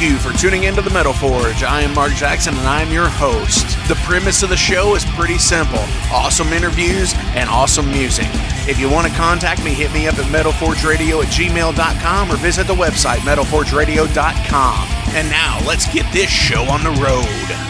You for tuning into the Metal Forge. I am Mark Jackson and I am your host. The premise of the show is pretty simple awesome interviews and awesome music. If you want to contact me, hit me up at metalforgeradio at gmail.com or visit the website metalforgeradio.com. And now let's get this show on the road.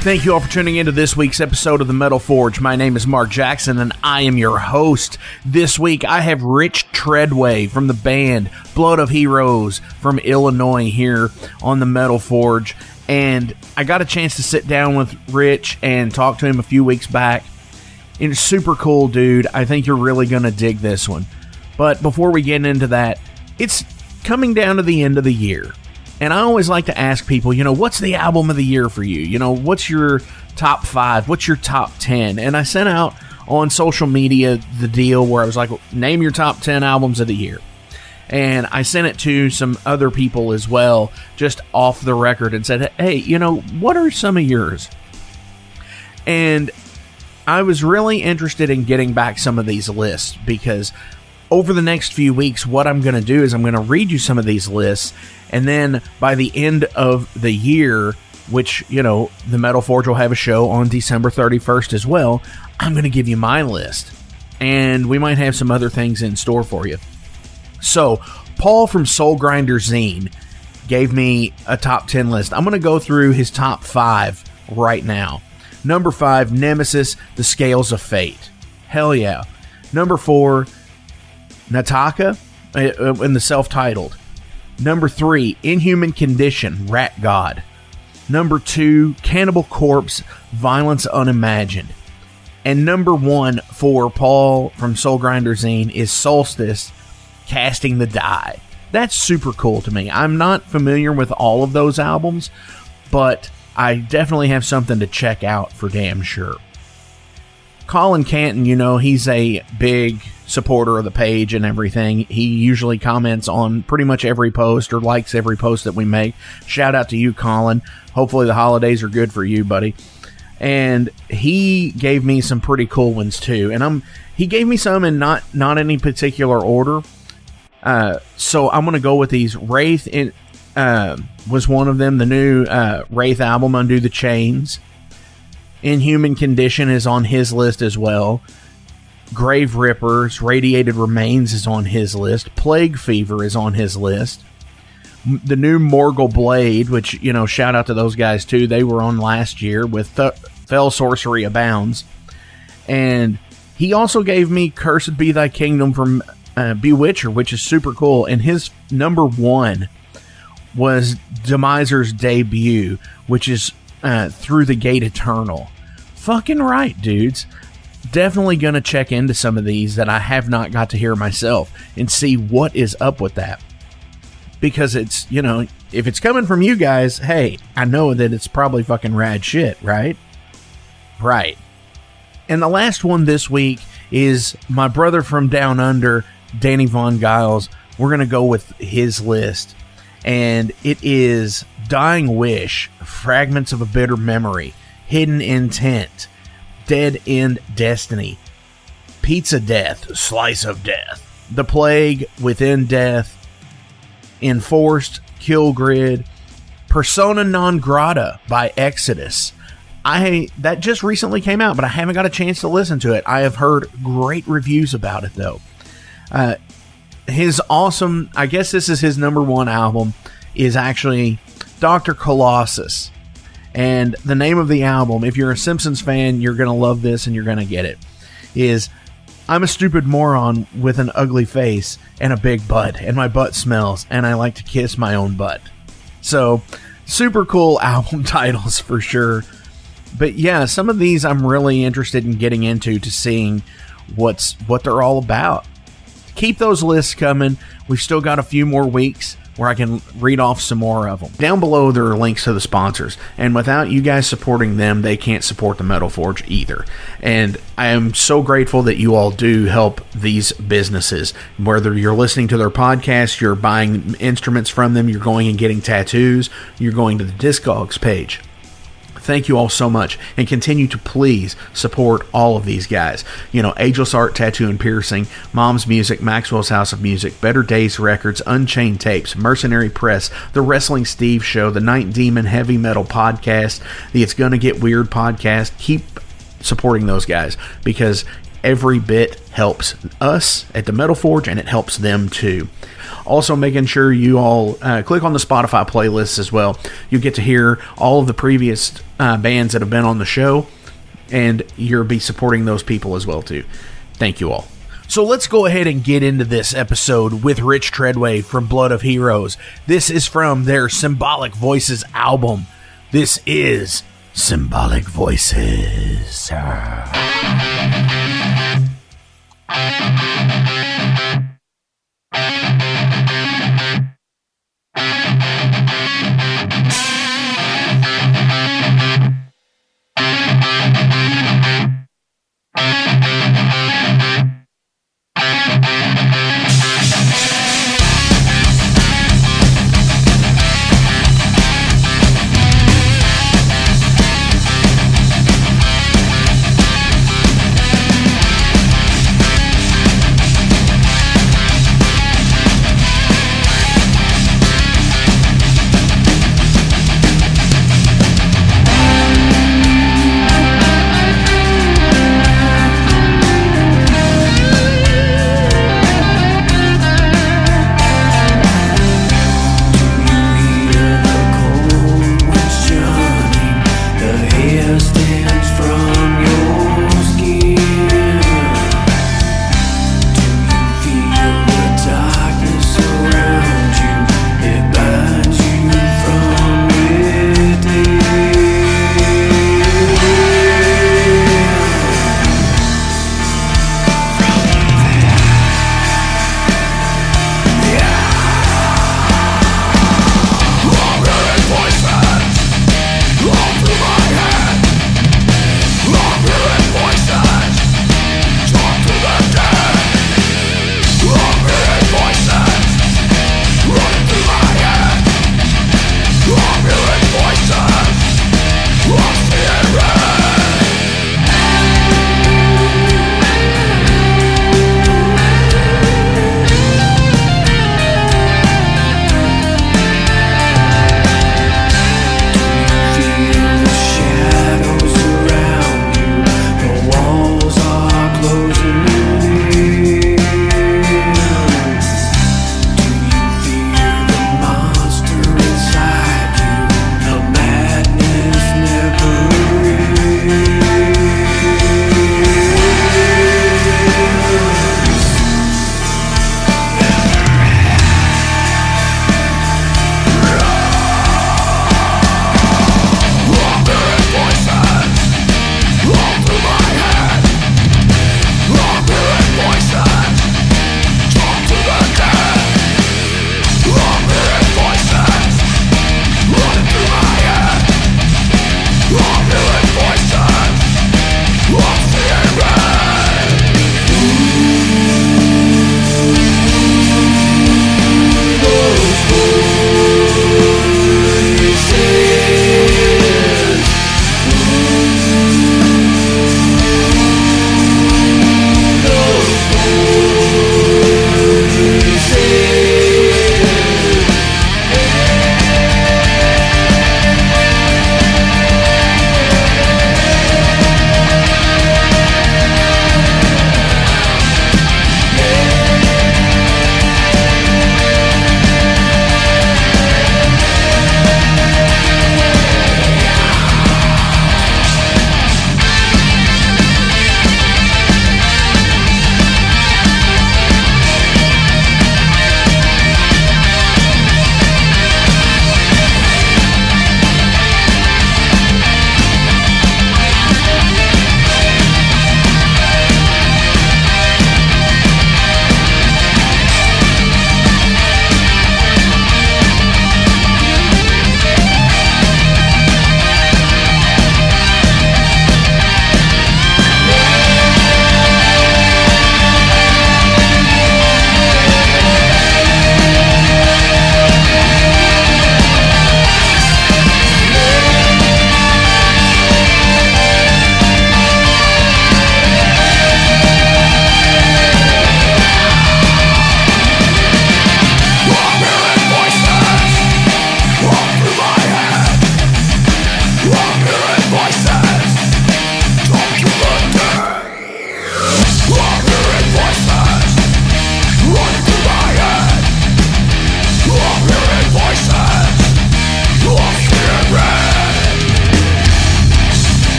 Thank you all for tuning into this week's episode of the Metal Forge. My name is Mark Jackson and I am your host. This week I have Rich Treadway from the band Blood of Heroes from Illinois here on the Metal Forge. And I got a chance to sit down with Rich and talk to him a few weeks back. And super cool dude. I think you're really going to dig this one. But before we get into that, it's coming down to the end of the year. And I always like to ask people, you know, what's the album of the year for you? You know, what's your top five? What's your top 10? And I sent out on social media the deal where I was like, name your top 10 albums of the year. And I sent it to some other people as well, just off the record, and said, hey, you know, what are some of yours? And I was really interested in getting back some of these lists because over the next few weeks, what I'm going to do is I'm going to read you some of these lists, and then by the end of the year, which, you know, the Metal Forge will have a show on December 31st as well, I'm going to give you my list. And we might have some other things in store for you. So, Paul from Soul Grinder Zine gave me a top 10 list. I'm going to go through his top five right now. Number five, Nemesis, The Scales of Fate. Hell yeah. Number four, Nataka uh, in the self titled. Number three, Inhuman Condition, Rat God. Number two, Cannibal Corpse, Violence Unimagined. And number one for Paul from Soul Grinder Zine is Solstice, Casting the Die. That's super cool to me. I'm not familiar with all of those albums, but I definitely have something to check out for damn sure. Colin Canton, you know, he's a big supporter of the page and everything. He usually comments on pretty much every post or likes every post that we make. Shout out to you, Colin. Hopefully the holidays are good for you, buddy. And he gave me some pretty cool ones too. And I'm he gave me some in not not any particular order. Uh, so I'm gonna go with these. Wraith in, uh, was one of them. The new uh, Wraith album, Undo the Chains. Inhuman Condition is on his list as well. Grave Rippers, Radiated Remains is on his list. Plague Fever is on his list. the new Morgul Blade, which you know, shout out to those guys too. They were on last year with Th- Fell Sorcery Abounds, and he also gave me Cursed Be Thy Kingdom from uh, Bewitcher, which is super cool. And his number one was Demiser's debut, which is uh, Through the Gate Eternal. Fucking right, dudes. Definitely going to check into some of these that I have not got to hear myself and see what is up with that. Because it's, you know, if it's coming from you guys, hey, I know that it's probably fucking rad shit, right? Right. And the last one this week is my brother from down under, Danny Von Giles. We're going to go with his list. And it is Dying Wish, Fragments of a Bitter Memory, Hidden Intent, Dead End Destiny, Pizza Death, Slice of Death, The Plague, Within Death, Enforced, Kill Grid, Persona Non Grata by Exodus. I that just recently came out, but I haven't got a chance to listen to it. I have heard great reviews about it though. Uh, his awesome, I guess this is his number one album, is actually Doctor Colossus. And the name of the album, if you're a Simpsons fan, you're gonna love this and you're gonna get it. Is I'm a stupid moron with an ugly face and a big butt, and my butt smells, and I like to kiss my own butt. So, super cool album titles for sure. But yeah, some of these I'm really interested in getting into to seeing what's what they're all about. Keep those lists coming. We've still got a few more weeks where I can read off some more of them. Down below, there are links to the sponsors, and without you guys supporting them, they can't support the Metal Forge either. And I am so grateful that you all do help these businesses. Whether you're listening to their podcast, you're buying instruments from them, you're going and getting tattoos, you're going to the Discogs page thank you all so much and continue to please support all of these guys. You know, Ageless Art Tattoo and Piercing, Mom's Music, Maxwell's House of Music, Better Days Records, Unchained Tapes, Mercenary Press, The Wrestling Steve Show, The Night Demon Heavy Metal Podcast, the It's Gonna Get Weird podcast. Keep supporting those guys because every bit helps us at the Metal Forge and it helps them too. Also, making sure you all uh, click on the Spotify playlists as well. You get to hear all of the previous uh, bands that have been on the show, and you'll be supporting those people as well too. Thank you all. So let's go ahead and get into this episode with Rich Treadway from Blood of Heroes. This is from their Symbolic Voices album. This is Symbolic Voices.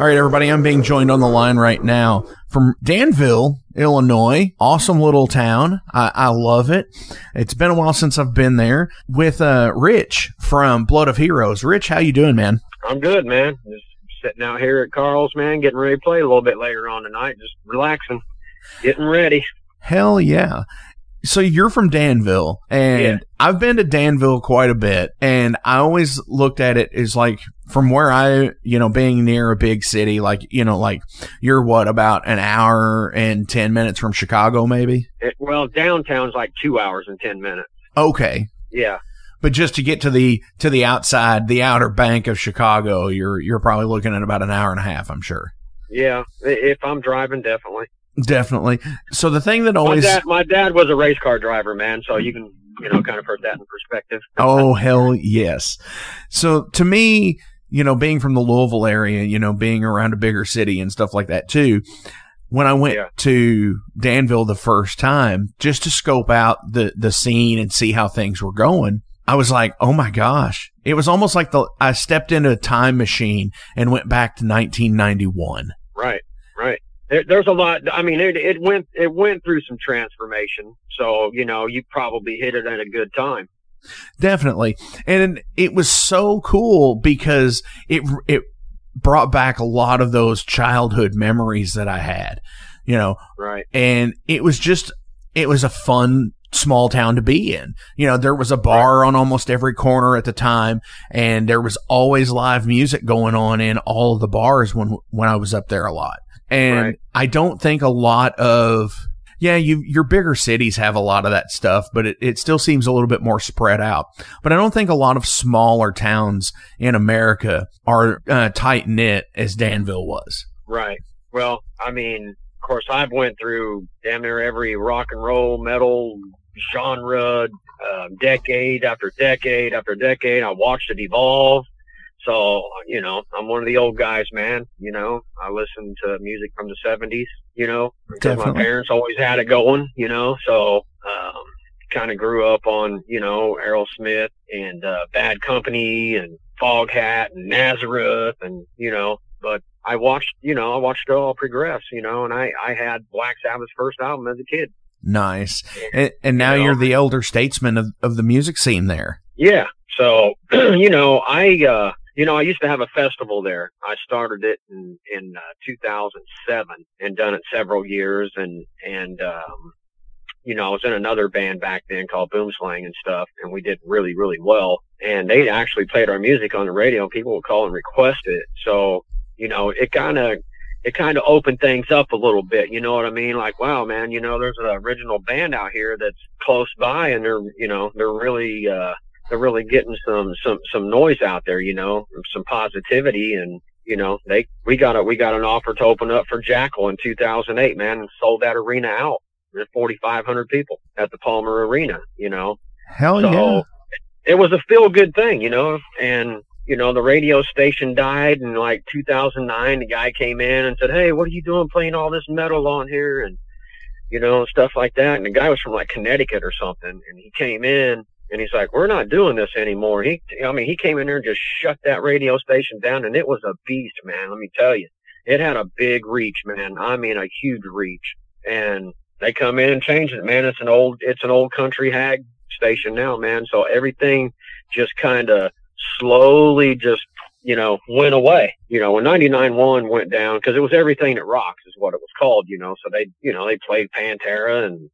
All right, everybody, I'm being joined on the line right now from Danville, Illinois. Awesome little town. I, I love it. It's been a while since I've been there with uh, Rich from Blood of Heroes. Rich, how you doing, man? I'm good, man. Just sitting out here at Carl's, man, getting ready to play a little bit later on tonight. Just relaxing, getting ready. Hell yeah. So you're from Danville and Yeah. I've been to Danville quite a bit and I always looked at it as like from where I, you know, being near a big city, like, you know, like you're what about an hour and 10 minutes from Chicago, maybe? It, well, downtown's like two hours and ten minutes. Okay. Yeah, But just to get to the, to the outside, the outer bank of Chicago, you're, you're probably looking at about an hour and a half, I'm sure. yeah. If I'm driving, definitely. Definitely. So the thing that My always, dad, my dad was a race car driver, man. So you can, you know, kind of put that in perspective. Oh, hell yes. So to me, you know, being from the Louisville area, you know, being around a bigger city and stuff like that too, when I went Yeah. to Danville the first time, just to scope out the, the scene and see how things were going, I was like, oh my gosh. It was almost like the, I stepped into a time machine and went back to 1991. Right, right. There, there's a lot. I mean, it, it went it went through some transformation. So you know, you probably hit it at a good time. Definitely. And it was so cool because it, it brought back a lot of those childhood memories that I had, you know, Right. and it was just, it was a fun small town to be in. You know, there was a bar on almost every corner at the time and there was always live music going on in all of the bars when, when I was up there a lot. And Right. I don't think a lot of, yeah, you, your bigger cities have a lot of that stuff, but it, it still seems a little bit more spread out. But I don't think a lot of smaller towns in America are uh, tight knit as Danville was. Right. Well, I mean, of course, I've went through damn near every rock and roll, metal genre, uh, decade after decade after decade. I watched it evolve. So, you know, I'm one of the old guys, man. You know, I listen to music from the 70s, you know, because my parents always had it going, you know, so, um, kind of grew up on, you know, Aerosmith and, uh, Bad Company and Foghat and Nazareth and, you know, but I watched, you know, I watched it all progress, you know, and I, I had Black Sabbath's first album as a kid. Nice. And, and now You know. you're the elder statesman of, of the music scene there. Yeah. So, you know, I, uh, you know, I used to have a festival there. I started it in, in, uh, 2007 and done it several years. And, and, um, you know, I was in another band back then called Boomslang and stuff, and we did really, really well. And they actually played our music on the radio people would call and request it. So, you know, it kind of, it kind of opened things up a little bit. You know what I mean? Like, wow, man, you know, there's an original band out here that's close by and they're, you know, they're really, uh, they're really getting some, some, some noise out there, you know, some positivity and, you know, they, we got a, we got an offer to open up for Jackyl in 2008, man, and sold that arena out. There's 4,500 people at the Palmer Arena, you know, Hell so yeah. it was a feel good thing, you know, and you know, the radio station died in like 2009. The guy came in and said, Hey, what are you doing playing all this metal on here? And, you know, stuff like that. And the guy was from like Connecticut or something. And he came in and he's like, we're not doing this anymore. He, I mean, he came in there and just shut that radio station down and it was a beast, man. Let me tell you, it had a big reach, man. I mean, a huge reach. And they come in and change it, man. It's an old, it's an old country hag station now, man. So everything just kind of slowly just, you know, went away. You know, when 99.1 went down, because it was everything that rocks is what it was called, you know. So they, you know, they played Pantera and,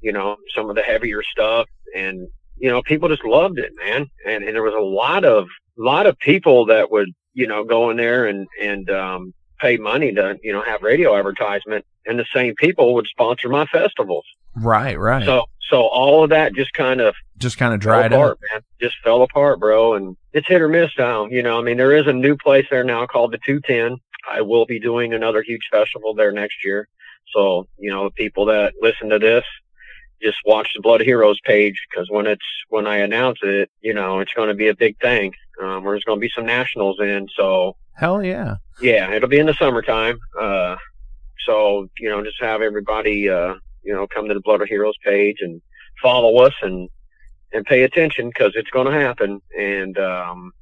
you know, some of the heavier stuff. And, you know, people just loved it, man. And, and there was a lot of, lot of people that would, you know, go in there and, and, um, pay money to, you know, have radio advertisement. And the same people would sponsor my festivals. Right, right. So, so all of that just kind of Just kind of dried apart, up. man. Just fell apart, bro. And it's hit or miss now. You know, I mean, there is a new place there now called the 210. I will be doing another huge festival there next year. So, you know, the people that listen to this, just watch the Blood Heroes page because when it's, when I announce it, you know, it's going to be a big thing. Um, there's going to be some nationals in. So, Hell yeah. yeah, it'll be in the summertime. Uh, so, you know, just have everybody, uh, you know, come to the Blood of Heroes page and follow us and, and pay attention because it's going to happen. And, um,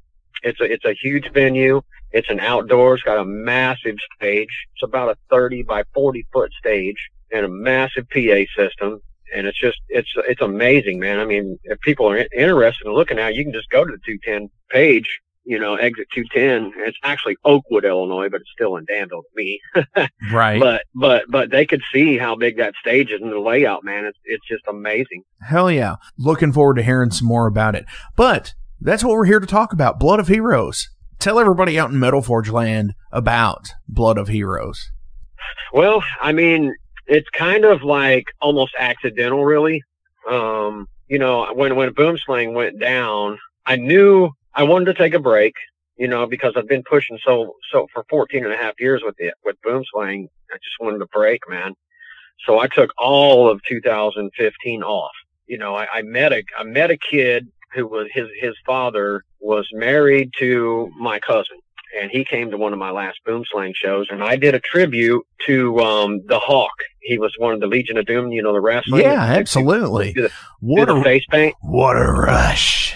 it's a, it's a huge venue. It's an outdoor. It's got a massive stage. It's about a 30 by 40 foot stage and a massive PA system. And it's just, it's, it's amazing, man. I mean, if people are interested in looking at it, you can just go to the 210 page, you know, exit 210. It's actually Oakwood, Illinois, but it's still in Danville to me. right. But, but, but they could see how big that stage is and the layout, man. It's, it's just amazing. Hell yeah. Looking forward to hearing some more about it. But that's what we're here to talk about. Blood of Heroes. Tell everybody out in Metal Forge land about Blood of Heroes. Well, I mean, it's kind of like almost accidental, really. Um, you know, when when Boomslang went down, I knew I wanted to take a break. You know, because I've been pushing so so for 14 and a half years with it with Boomslang. I just wanted a break, man. So I took all of 2015 off. You know, I, I met a I met a kid who was his his father was married to my cousin and he came to one of my last Boomslang shows, and I did a tribute to um, the Hawk. He was one of the Legion of Doom, you know, the wrestling. Yeah, absolutely. Do the, what do a face paint. what a rush!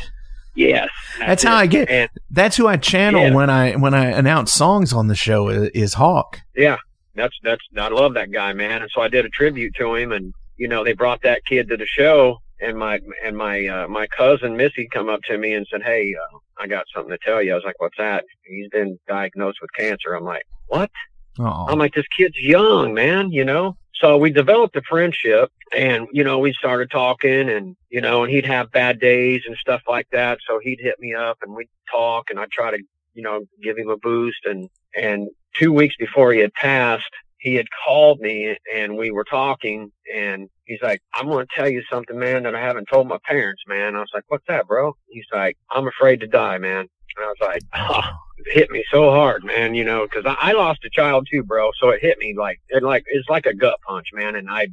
Yes, That's how I get- And That's who I channel Yeah. when I when I announce songs on the show is, is Hawk. yeah, that's that's I love that guy, man. And so I did a tribute to him, and you know, they brought that kid to the show. And my and my uh, my cousin Missy come up to me and said, "Hey, uh, I got something to tell you." I was like, "What's that?" He's been diagnosed with cancer. I'm like, "What?" Oh, I'm like, this kid's young, man, you know? So we developed a friendship and, you know, we started talking and, you know, and he'd have bad days and stuff like that. So he'd hit me up and we'd talk and I'd try to, you know, give him a boost. And, and two weeks before he had passed, he had called me and we were talking and he's like, I'm going to tell you something, man, that I haven't told my parents, man. I was like, what's that, bro? He's like, I'm afraid to die, man. And I was like, oh, it hit me so hard, man, you know, cause I, I lost a child too, bro. So it hit me like, it like, it's like a gut punch, man. And I,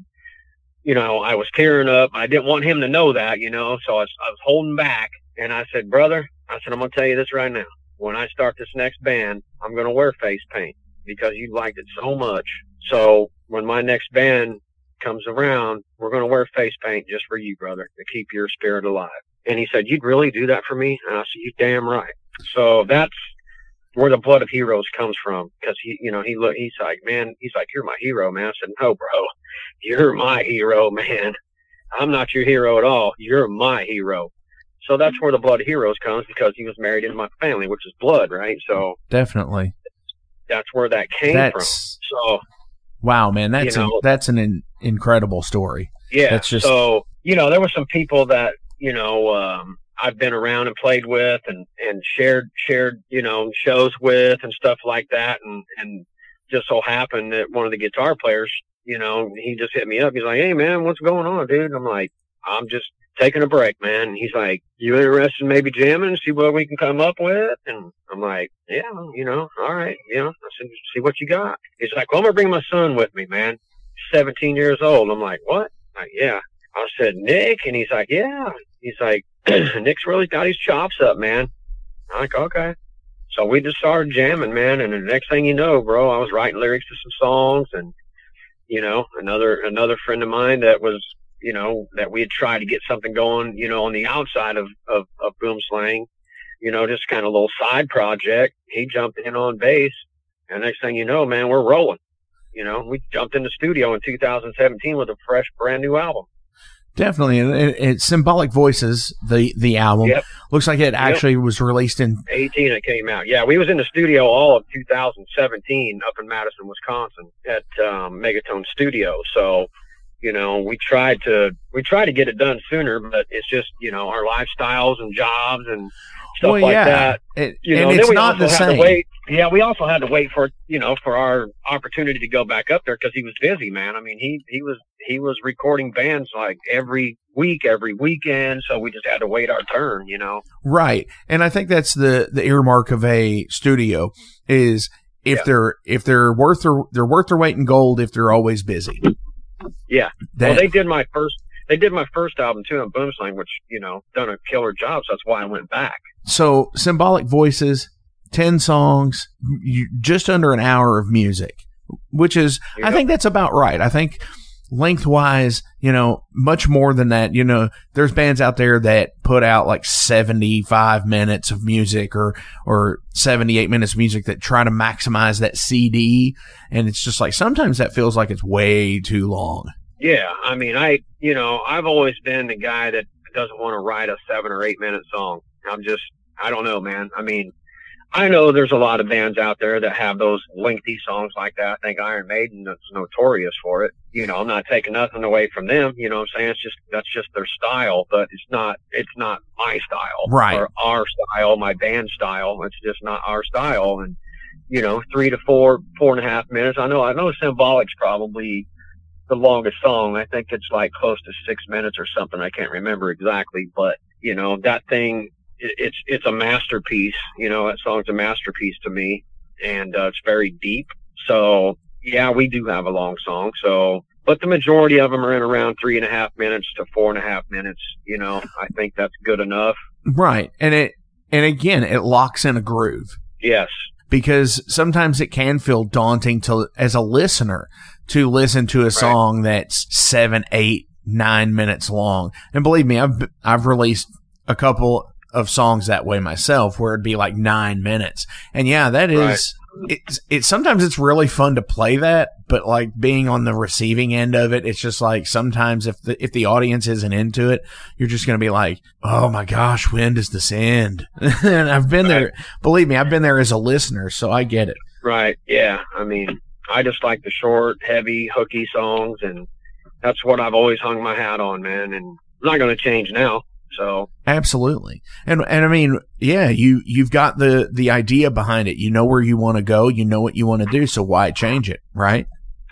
you know, I was tearing up. I didn't want him to know that, you know, so I was, I was holding back and I said, brother, I said, I'm going to tell you this right now. When I start this next band, I'm going to wear face paint because you liked it so much. So when my next band comes around, we're going to wear face paint just for you, brother, to keep your spirit alive. And he said, you'd really do that for me? And I said, you damn right. So that's where the blood of heroes comes from. Cause he, you know, he look, he's like, man, he's like, you're my hero, man. I said, no, bro, you're my hero, man. I'm not your hero at all. You're my hero. So that's where the blood of heroes comes because he was married into my family, which is blood, right? So definitely. That's where that came That's from. So wow, man. That's You a, that's an in, incredible story. Yeah. That's just- so you know there were some people that you know um, I've been around and played with and and shared shared you know shows with and stuff like that and and just so happened that one of the guitar players you know he just hit me up he's like hey man what's going on dude and I'm like I'm just taking a break man and he's like you interested in maybe jamming see what we can come up with and I'm like yeah you know all right you know I said see what you got he's like well I'm gonna bring my son with me man 17 years old I'm like what like, yeah. I said, Nick, and he's like, yeah. He's like, Nick's really got his chops up, man. I'm like, okay. So we just started jamming, man. And the next thing you know, bro, I was writing lyrics to some songs, and you know, another another friend of mine that was, you know, that we had tried to get something going, you know, on the outside of of, of Boom Slang, you know, just kind of a little side project. He jumped in on bass, and next thing you know, man, we're rolling. You know, we jumped in the studio in 2017 with a fresh, brand new album. Definitely, and it, it's symbolic voices. The the album Yep. looks like it actually was released in 18 it came out. Yeah, we was in the studio all of 2017 up in Madison, Wisconsin at um, Megatone Studio. So, you know, we tried to we tried to get it done sooner, but it's just you know our lifestyles and jobs and stuff well, like yeah, that. It, You and know, it's then we not also the had same. to wait. Yeah, we also had to wait for you know for our opportunity to go back up there because he was busy, man. I mean, he he was he was recording bands like every week, every weekend. So we just had to wait our turn, you know. Right. And I think that's the, the earmark of a studio is if Yeah. they're, if they're worth their, they're worth their weight in gold if they're always busy. Yeah. That, well, they did my first. They did my first album too on Boomslang, which you know done a killer job. So that's why I went back. so symbolic voices, 10 songs, you, just under an hour of music, which is, I think that's about right. I think lengthwise, you know, much more than that. You know, there's bands out there that put out like 75 minutes of music or, or 78 minutes of music that try to maximize that CD. And it's just like sometimes that feels like it's way too long. Yeah. I mean, I, you know, I've always been the guy that doesn't want to write a seven or eight minute song. I'm just, I don't know, man. I mean, I know there's a lot of bands out there that have those lengthy songs like that. I think Iron Maiden is notorious for it. You know, I'm not taking nothing away from them. You know what I'm saying? It's just, that's just their style, but it's not, it's not my style. Right. Or our style, my band style. It's just not our style. And, you know, three to four, four and a half minutes. I know, I know Symbolic's probably the longest song. I think it's like close to six minutes or something. I can't remember exactly, but you know, that thing, it's it's a masterpiece. You know, that song's a masterpiece to me, and uh, it's very deep. So yeah, we do have a long song. So, but the majority of them are in around three and a half minutes to four and a half minutes. You know, I think that's good enough. Right, and it and again, it locks in a groove. Yes, because sometimes it can feel daunting to as a listener to listen to a right. song that's seven, eight, nine minutes long. And believe me, I've I've released a couple of songs that way myself where it'd be like nine minutes. And yeah, that is, right. it's, it, sometimes it's really fun to play that, but like being on the receiving end of it, it's just like sometimes if the, if the audience isn't into it, you're just going to be like, Oh my gosh, when does this end? and I've been there, believe me, I've been there as a listener, so I get it. Right. Yeah. I mean, I just like the short, heavy, hooky songs and that's what I've always hung my hat on, man. And it's not going to change now. So absolutely, and and I mean, yeah, you you've got the the idea behind it. You know where you want to go. You know what you want to do. So why change it, right?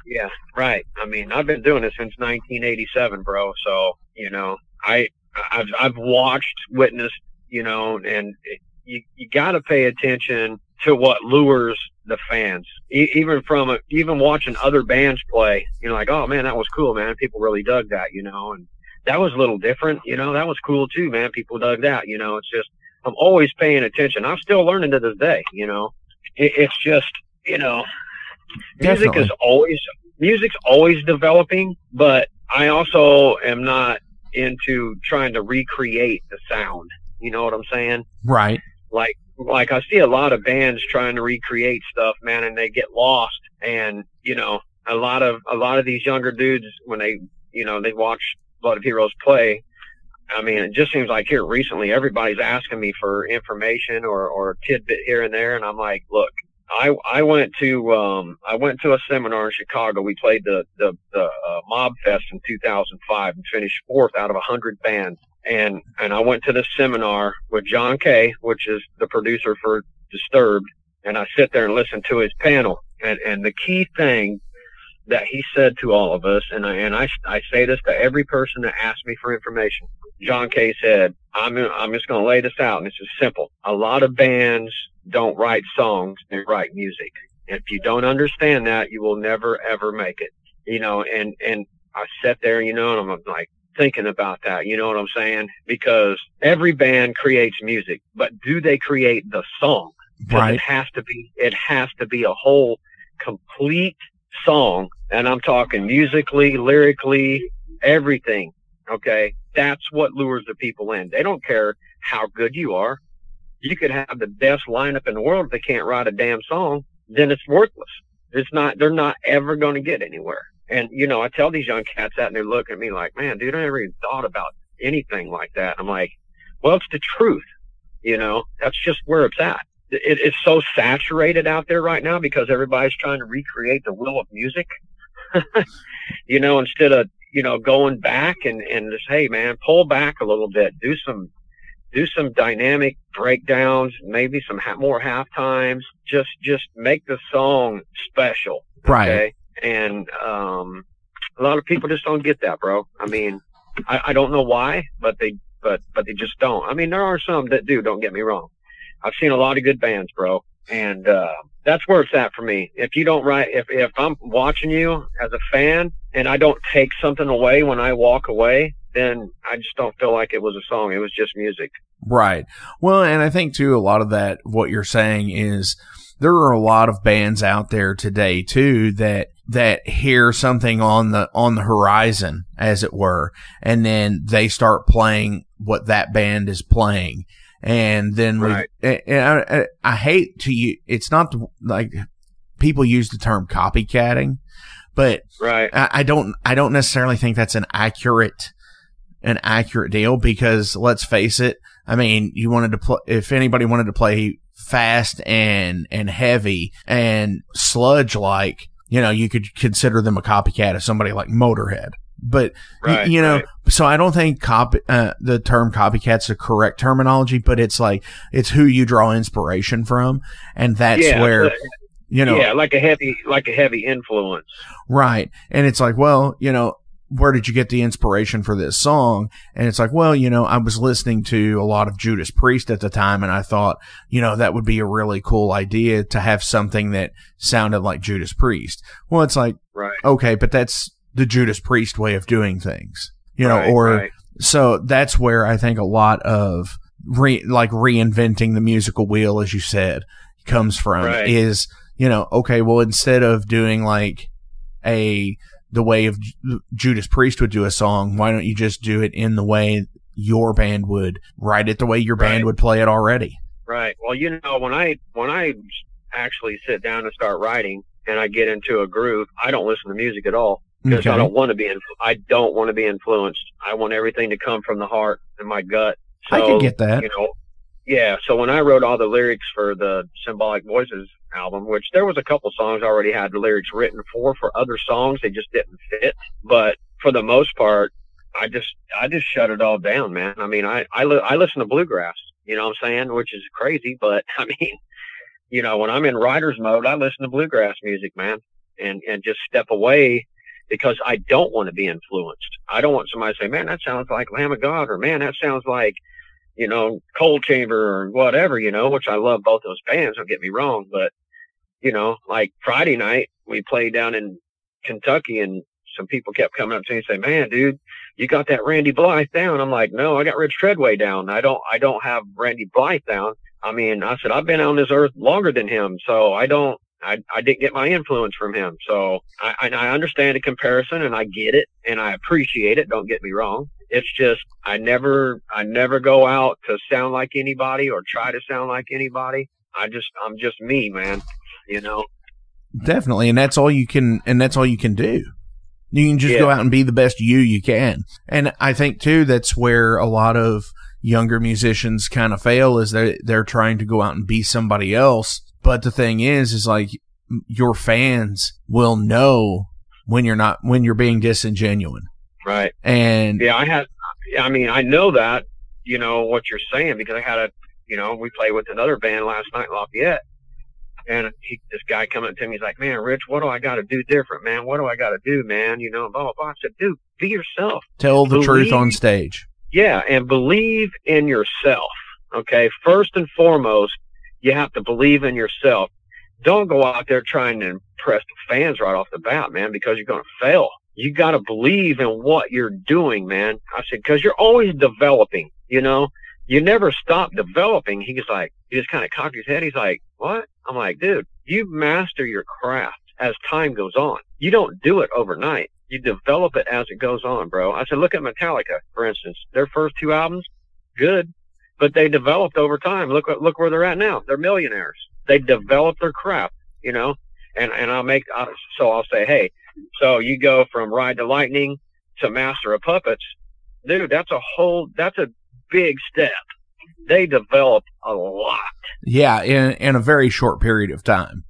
Yeah, right. I mean, I've been doing this since 1987, bro. So you know, I I've I've watched, witnessed, you know, and it, you you got to pay attention to what lures the fans. E- even from a, even watching other bands play, you know, like oh man, that was cool, man. People really dug that, you know, and that was a little different. You know, that was cool too, man. People dug that. You know, it's just I'm always paying attention. I'm still learning to this day. You know, it, it's just you know, music Definitely. is always music's always developing, but I also am not into trying to recreate the sound. You know what I'm saying? Right. Like like I see a lot of bands trying to recreate stuff, man, and they get lost. And you know, a lot of a lot of these younger dudes when they you know they watch Blood of Heroes play, I mean, it just seems like here recently everybody's asking me for information or, or a tidbit here and there. And I'm like, look, I, I went to, um, I went to a seminar in Chicago. We played the, the, the, uh, Mob Fest in 2005 and finished fourth out of a hundred bands. And, and I went to this seminar with John K, which is the producer for Disturbed. And I sit there and listen to his panel. And, and the key thing that he said to all of us, and I, and I, I say this to every person that asks me for information. John K said, I'm, I'm just going to lay this out, and it's simple. A lot of bands don't write songs, they write music. And if you don't understand that, you will never, ever make it. You know, and, and I sat there, you know, and I'm like, thinking about that. You know what I'm saying? Because every band creates music, but do they create the song? Right. It has to be, it has to be a whole complete song, and I'm talking musically, lyrically, everything. Okay. That's what lures the people in. They don't care how good you are. You could have the best lineup in the world. If they can't write a damn song, then it's worthless. It's not, they're not ever going to get anywhere. And, you know, I tell these young cats that and they look at me like, man, dude, I never even thought about anything like that. I'm like, well, it's the truth. You know, that's just where it's at it, it's so saturated out there right now because everybody's trying to recreate the will of music. you know, instead of you know going back and and just hey man, pull back a little bit, do some do some dynamic breakdowns, maybe some ha- more half times. Just just make the song special, right? Okay? And um, a lot of people just don't get that, bro. I mean, I, I don't know why, but they but but they just don't. I mean, there are some that do. Don't get me wrong I've seen a lot of good bands, bro. And, uh, that's where it's at for me. If you don't write, if, if I'm watching you as a fan and I don't take something away when I walk away, then I just don't feel like it was a song. It was just music. Right. Well, and I think too, a lot of that, what you're saying is there are a lot of bands out there today too that that hear something on the on the horizon, as it were, and then they start playing what that band is playing, and then Right. we, and I, I, hate to you. It's not like people use the term copycatting, but Right. I, I don't I don't necessarily think that's an accurate an accurate deal because let's face it. I mean, you wanted to play if anybody wanted to play fast and and heavy and sludge like, you know, you could consider them a copycat of somebody like Motorhead. But Right, you know, right. so I don't think copy uh, the term copycat's the correct terminology, but it's like it's who you draw inspiration from, and that's yeah, where but- you know yeah, like a heavy, like a heavy influence. Right. And it's like, well, you know, where did you get the inspiration for this song? And it's like, well, you know, I was listening to a lot of Judas Priest at the time and I thought, you know, that would be a really cool idea to have something that sounded like Judas Priest. Well, it's like, Right. okay, but that's the Judas Priest way of doing things, you know, Right, or right. so that's where I think a lot of re, like reinventing the musical wheel, as you said, comes from Right. is, you know, okay, well, instead of doing like a, the way of Ju- Judas Priest would do a song, why don't you just do it in the way your band would write it the way your band would play it already? Right. Well, you know, when I when I actually sit down and start writing, and I get into a groove, I don't listen to music at all because I don't want to be. Influ- I don't want to be influenced. I want everything to come from the heart and my gut. So, I can get that. You know, yeah. So when I wrote all the lyrics for the Symbolic Voices album, which there was a couple songs I already had the lyrics written for for other songs, they just didn't fit. But for the most part, I just I just shut it all down, man. I mean, I I, li- I listen to bluegrass. You know what I'm saying? Which is crazy, but I mean, you know, when I'm in writer's mode, I listen to bluegrass music, man, and and just step away because I don't want to be influenced. I don't want somebody to say, "Man, that sounds like Lamb of God," or "Man, that sounds like." You know, Cold Chamber or whatever, you know, which I love both those bands, don't get me wrong, but you know, like Friday night, we played down in Kentucky and some people kept coming up to me and saying, man, dude, you got that Randy Blythe down. I'm like, no, I got Rich Treadway down. I don't, I don't have Randy Blythe down. I mean, I said, I've been on this earth longer than him. So I don't, I, I didn't get my influence from him. So I, I, understand the comparison and I get it and I appreciate it. Don't get me wrong. It's just, I never, I never go out to sound like anybody or try to sound like anybody. I just, I'm just me, man. You know? Definitely, and that's all you can, and that's all you can do. You can just Yeah. go out and be the best you you can. And I think too that's where a lot of younger musicians kind of fail is they they're trying to go out and be somebody else. But the thing is, is like your fans will know when you're not when you're being disingenuous. Right. And Yeah, I had. I mean, I know that. You know what you're saying because I had a. You know, we played with another band last night, Lafayette, and he, this guy coming up to me, he's like, "Man, Rich, what do I got to do different, man? What do I got to do, man? You know, blah blah blah." I said, "Dude, be yourself. tell the truth on stage. Yeah, and believe in yourself. Okay, first and foremost, you have to believe in yourself. Don't go out there trying to impress the fans right off the bat, man, because you're going to fail. You got to believe in what you're doing, man. I said, because you're always developing, you know, you never stop developing. He's like, he just kind of cocked his head. He's like, what? I'm like, dude, you master your craft as time goes on. You don't do it overnight. You develop it as it goes on, bro. I said, look at Metallica, for instance. Their first two albums, good, but they developed over time. Look, look where they're at now. They're millionaires. They developed their craft, you know, and, and I'll make, so I'll say, hey, so you go from Ride the Lightning to Master of Puppets. Dude, that's a whole, that's a big step. They develop a lot. Yeah, in in a very short period of time.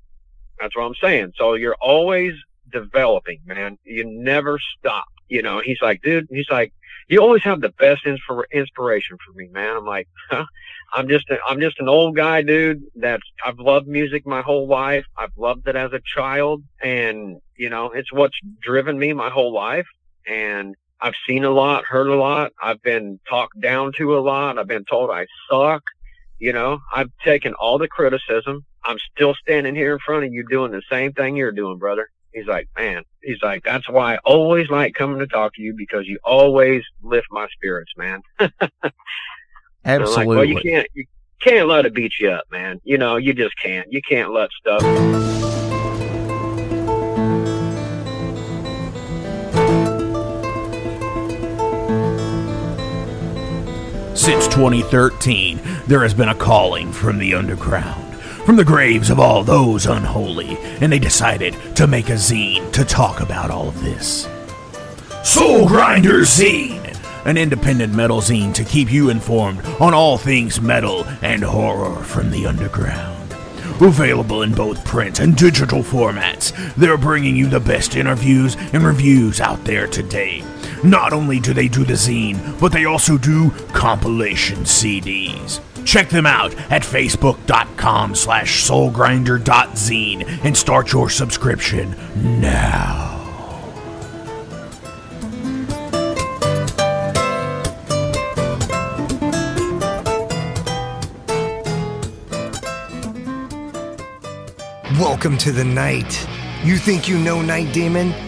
That's what I'm saying. So you're always developing, man. You never stop. You know, he's like, dude, he's like, you always have the best inspir- inspiration for me, man. I'm like, huh? I'm just, a, I'm just an old guy, dude. That's, I've loved music my whole life. I've loved it as a child. And, you know, it's what's driven me my whole life. And I've seen a lot, heard a lot. I've been talked down to a lot. I've been told I suck. You know, I've taken all the criticism. I'm still standing here in front of you doing the same thing you're doing, brother. He's like, man, he's like, that's why I always like coming to talk to you because you always lift my spirits, man. Absolutely. Like, well, you can't, you can't let it beat you up, man. You know, you just can't. You can't let stuff. Since 2013, there has been a calling from the underground from the graves of all those unholy, and they decided to make a zine to talk about all of this. Soul Grinder Zine, an independent metal zine to keep you informed on all things metal and horror from the underground. Available in both print and digital formats, they're bringing you the best interviews and reviews out there today. Not only do they do the zine, but they also do compilation CDs. Check them out at facebook.com slash soulgrinder.zine and start your subscription now. Welcome to the night. You think you know Night Demon?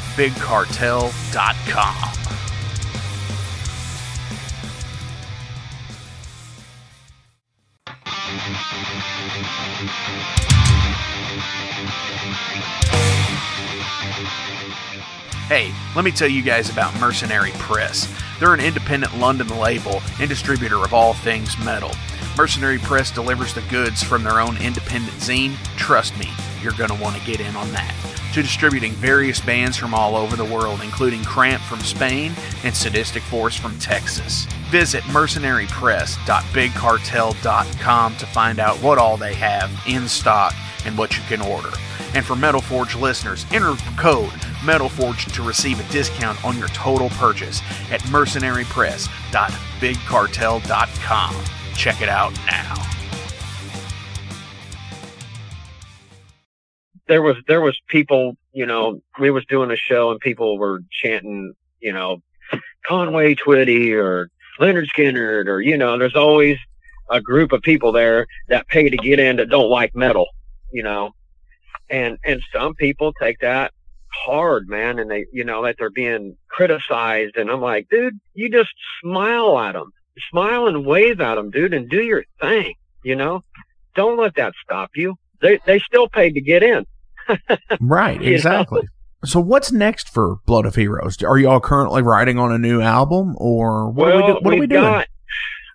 unchainedtapes.bigcartel.com. Hey, let me tell you guys about Mercenary Press. They're an independent London label and distributor of all things metal. Mercenary Press delivers the goods from their own independent zine. Trust me, you're going to want to get in on that. To distributing various bands from all over the world, including Cramp from Spain and Sadistic Force from Texas. Visit mercenarypress.bigcartel.com to find out what all they have in stock and what you can order. And for Metal Forge listeners, enter code MetalForge to receive a discount on your total purchase at mercenarypress.bigcartel.com. Check it out now. There was there was people, you know, we was doing a show and people were chanting, you know, Conway Twitty or Lynyrd Skynyrd or you know, there's always a group of people there that pay to get in that don't like metal, you know. And and some people take that hard, man, and they, you know, that they're being criticized. And I'm like, dude, you just smile at them, smile and wave at them, dude, and do your thing. You know, don't let that stop you. They they still paid to get in. Right, exactly. So what's next for Blood of Heroes? Are y'all currently writing on a new album, or what well, are we, do- what are we doing? Got,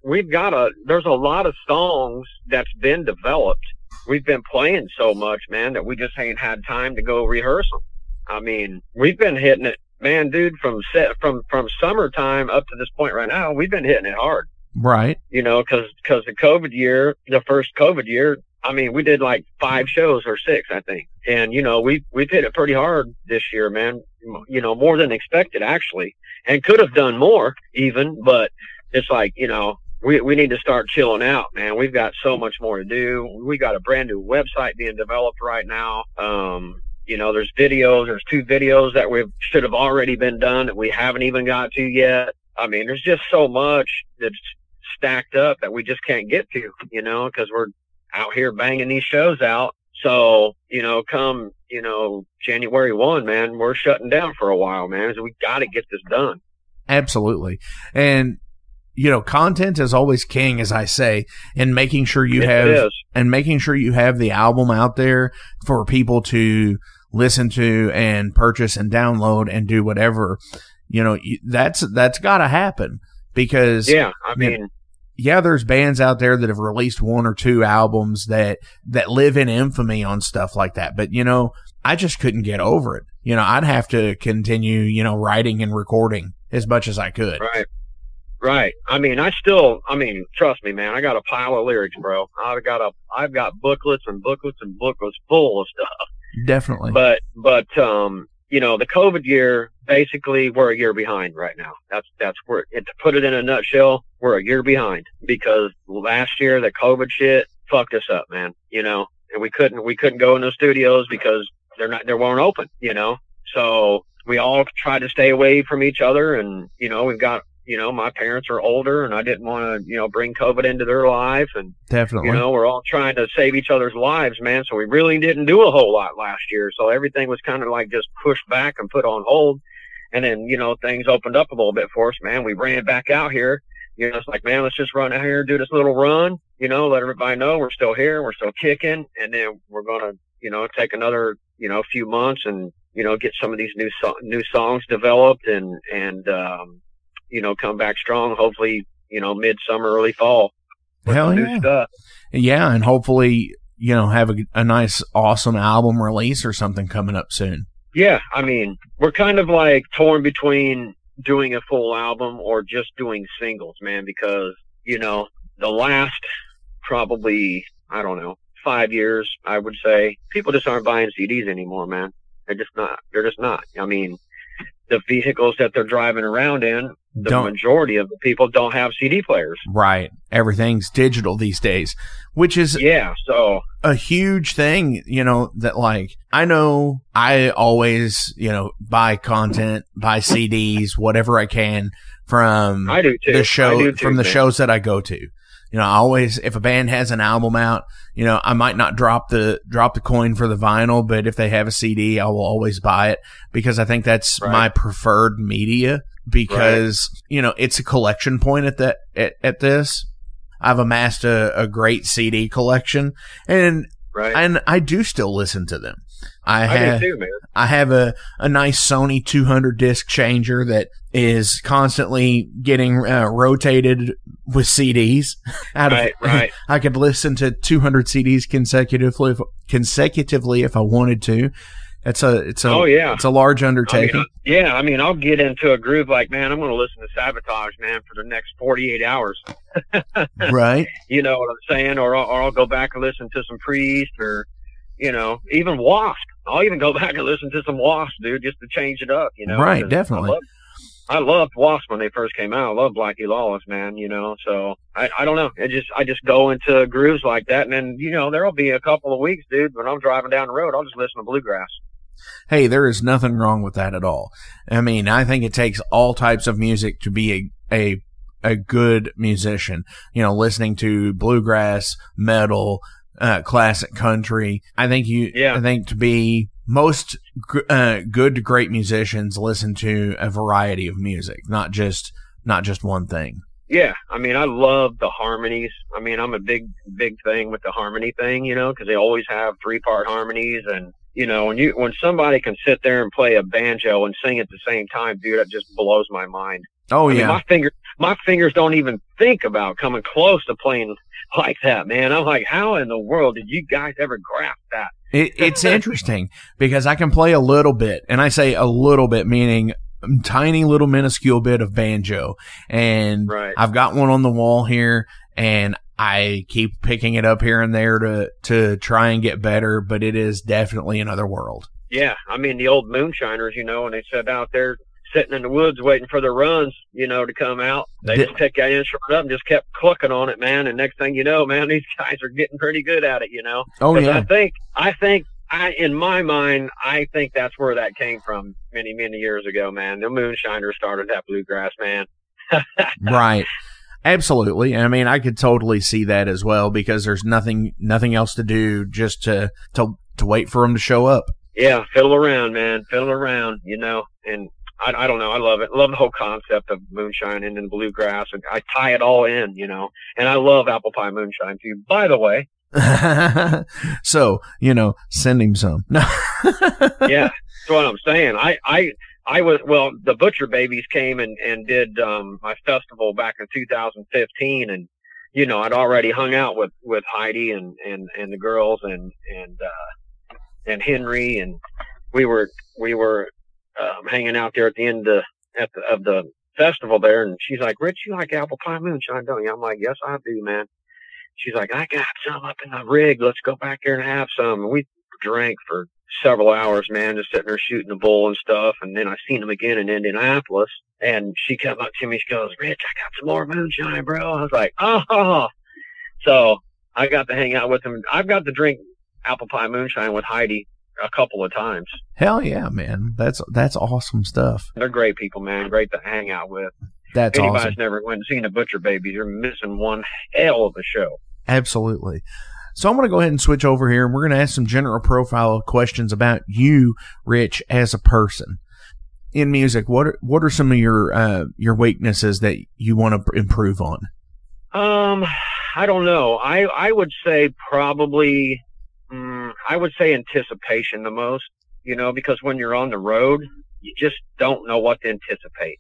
we've got a. There's a lot of songs that's been developed. We've been playing so much, man, that we just ain't had time to go rehearse them. I mean, we've been hitting it, man, dude, from set from from summertime up to this point right now. We've been hitting it hard, right? You know, because because the COVID year, the first COVID year, I mean, we did like five shows or six, I think, and you know, we we've hit it pretty hard this year, man. You know, more than expected actually, and could have done more even, but it's like you know. We, we need to start chilling out, man. We've got so much more to do. We got a brand new website being developed right now. Um, you know, there's videos, there's two videos that we should have already been done that we haven't even got to yet. I mean, there's just so much that's stacked up that we just can't get to, you know, because we're out here banging these shows out. So, you know, come, you know, January 1, man, we're shutting down for a while, man. So we got to get this done. Absolutely. And you know, content is always king, as I say, and making sure you have is. and making sure you have the album out there for people to listen to and purchase and download and do whatever. You know, that's that's got to happen because Yeah, I mean, yeah, there's bands out there that have released one or two albums that that live in infamy on stuff like that. But you know, I just couldn't get over it. You know, I'd have to continue, you know, writing and recording as much as I could. right, right. I mean, I still, I mean, trust me, man. I got a pile of lyrics, bro. I've got a, I've got booklets and booklets and booklets full of stuff. Definitely. But, but, um, you know, the COVID year, basically, we're a year behind right now. That's, that's where, and to put it in a nutshell, we're a year behind because last year the COVID shit fucked us up, man. You know, and we couldn't, we couldn't go in the studios because they're not, they weren't open, you know? So we all tried to stay away from each other and, you know, we've got, you know, my parents are older and I didn't want to, you know, bring COVID into their life and, Definitely. you know, we're all trying to save each other's lives, man. So we really didn't do a whole lot last year. So everything was kind of like just pushed back and put on hold. And then, you know, things opened up a little bit for us, man. We ran back out here. You know, it's like, man, let's just run out here, do this little run, you know, let everybody know we're still here, we're still kicking. And then we're going to, you know, take another, you know, few months and, you know, get some of these new, so- new songs developed and, and, um, you know, come back strong, hopefully, you know, midsummer, early fall. Hell new yeah. stuff. Yeah, and hopefully, you know, have a, a nice, awesome album release or something coming up soon. Yeah, I mean, we're kind of like torn between doing a full album or just doing singles, man, because, you know, the last probably, I don't know, five years, I would say, people just aren't buying CDs anymore, man. They're just not. They're just not. I mean, the vehicles that they're driving around in, the Don't majority of the people don't have CD players. right. Everything's digital these days, which is Yeah, so, a huge thing, you know, that like I know I always, you know, buy content, buy CDs, whatever I can from I do too. the show do too, from the man. shows that I go to. You know, I always if a band has an album out, you know, I might not drop the drop the coin for the vinyl, but if they have a CD, I will always buy it because I think that's Right. my preferred media because, you know, it's a collection point at that at, at this. I've amassed a, a great CD collection and Right. and I do still listen to them. I I have do too. I have a, a nice Sony 200 disc changer that is constantly getting uh, rotated with CDs. Out of, Right, right. I could listen to 200 CDs consecutively, if, consecutively if I wanted to. It's a, it's a, Oh, yeah. it's a large I undertaking. mean, yeah, I mean, I'll get into a groove like, man, I'm going to listen to Savatage, man, for the next 48 hours. right? You know what I'm saying? Or, or I'll go back and listen to some Priest or, you know, even Wasp. I'll even go back and listen to some Wasp, dude, just to change it up, you know? Right, definitely. I loved, I loved Wasp when they first came out. I love Blackie Lawless, man, you know? So I, I don't know. It just, I just go into grooves like that. And then, you know, there'll be a couple of weeks, dude, when I'm driving down the road, I'll just listen to Bluegrass. Hey, there is nothing wrong with that at all. I mean, I think it takes all types of music to be a, a, a good musician. You know, listening to bluegrass, metal, uh, classic country. I think you, Yeah. I think to be most uh, good to great musicians listen to a variety of music, not just, not just one thing. Yeah, I mean, I love the harmonies. I mean, I'm a big, big thing with the harmony thing, you know, because they always have three part harmonies, and you know, when you when somebody can sit there and play a banjo and sing at the same time, dude, that just blows my mind. Oh I mean, yeah. my finger, my fingers don't even think about coming close to playing like that, man. I'm like, how in the world did you guys ever grasp that? It, it's interesting because I can play a little bit, and I say a little bit, meaning tiny little minuscule bit of banjo. And Right. I've got one on the wall here, and I keep picking it up here and there to to try and get better. But it is definitely another world. Yeah, I mean the old moonshiners, you know, and they said out there sitting in the woods waiting for their runs, you know, to come out. They just picked that instrument up and just kept clucking on it, man. And next thing you know, man, these guys are getting pretty good at it, you know. Oh yeah, I think, I think, I in my mind, I think that's where that came from many, many years ago, man. The moonshiners started that bluegrass, man. right. Absolutely. And I mean, I could totally see that as well because there's nothing nothing else to do just to to to wait for them to show up. Yeah, fiddle around, man, fiddle around, you know. And I, I don't know. I love it. I love the whole concept of moonshine and then bluegrass, and I tie it all in, you know. And I love apple pie moonshine too. By the way, so you know, send him some. No. yeah, that's what I'm saying. I I I was well. The Butcher Babies came and and did um my festival back in 2015, and you know I'd already hung out with with Heidi and and and the girls and and uh and Henry and we were we were um, hanging out there at the end of, at the, of the festival there, and she's like, "Rich, you like apple pie moonshine, don't you?" I'm like, "Yes, I do, man." She's like, "I got some up in the rig. Let's go back there and have some." And we drank for several hours, man, just sitting there shooting the bull and stuff. And then I seen him again in Indianapolis, and she come up to me. She goes, "Rich, I got some more moonshine, bro." I was like, "Oh." So I got to hang out with him. I've got to drink apple pie moonshine with Heidi a couple of times. Hell yeah, man. That's that's awesome stuff. They're great people, man. Great to hang out with. That's Anybody's awesome. never went and seen a Butcher Baby, you're missing one hell of a show. Absolutely. So I'm going to go ahead and switch over here and we're going to ask some general profile questions about you, Rich, as a person. In music, what are, what are some of your uh, your weaknesses that you want to improve on? Um, I don't know. I I would say probably, I would say anticipation the most. You know, because when you're on the road, you just don't know what to anticipate.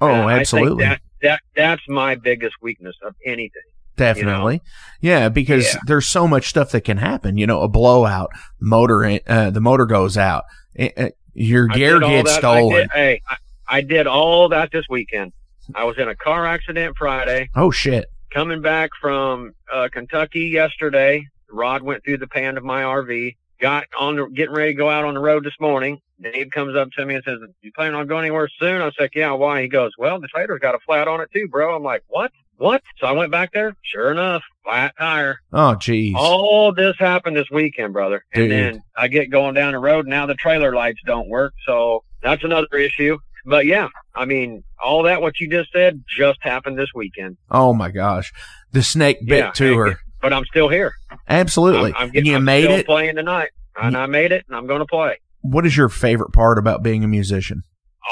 Oh, And absolutely. that that that's my biggest weakness of anything. Definitely. Yeah, because Yeah. there's so much stuff that can happen. You know, a blowout, motor, uh, the motor goes out, eh, eh, your gear gets that- I stolen. did- hey, I, I did all that this weekend. I was in a car accident Friday. Oh shit. coming back from uh, Kentucky yesterday. Rod went through the pan of my RV. Got on the, getting ready to go out on the road this morning. Dave comes up to me and says, "You planning on going anywhere soon?" I was like, "Yeah, why?" He goes, "Well, the trailer's got a flat on it too, bro." I'm like, "What? What?" So I went back there. Sure enough, flat tire. Oh jeez. All this happened this weekend, brother. And then I get going down the road. Now the trailer lights don't work, so that's another issue. But yeah, I mean, all that what you just said just happened this weekend. Oh my gosh. The snake bit Yeah, to her. But I'm still here. Absolutely. I'm, I'm, getting, you I'm made it. playing tonight, and I made it, and I'm going to play. What is your favorite part about being a musician?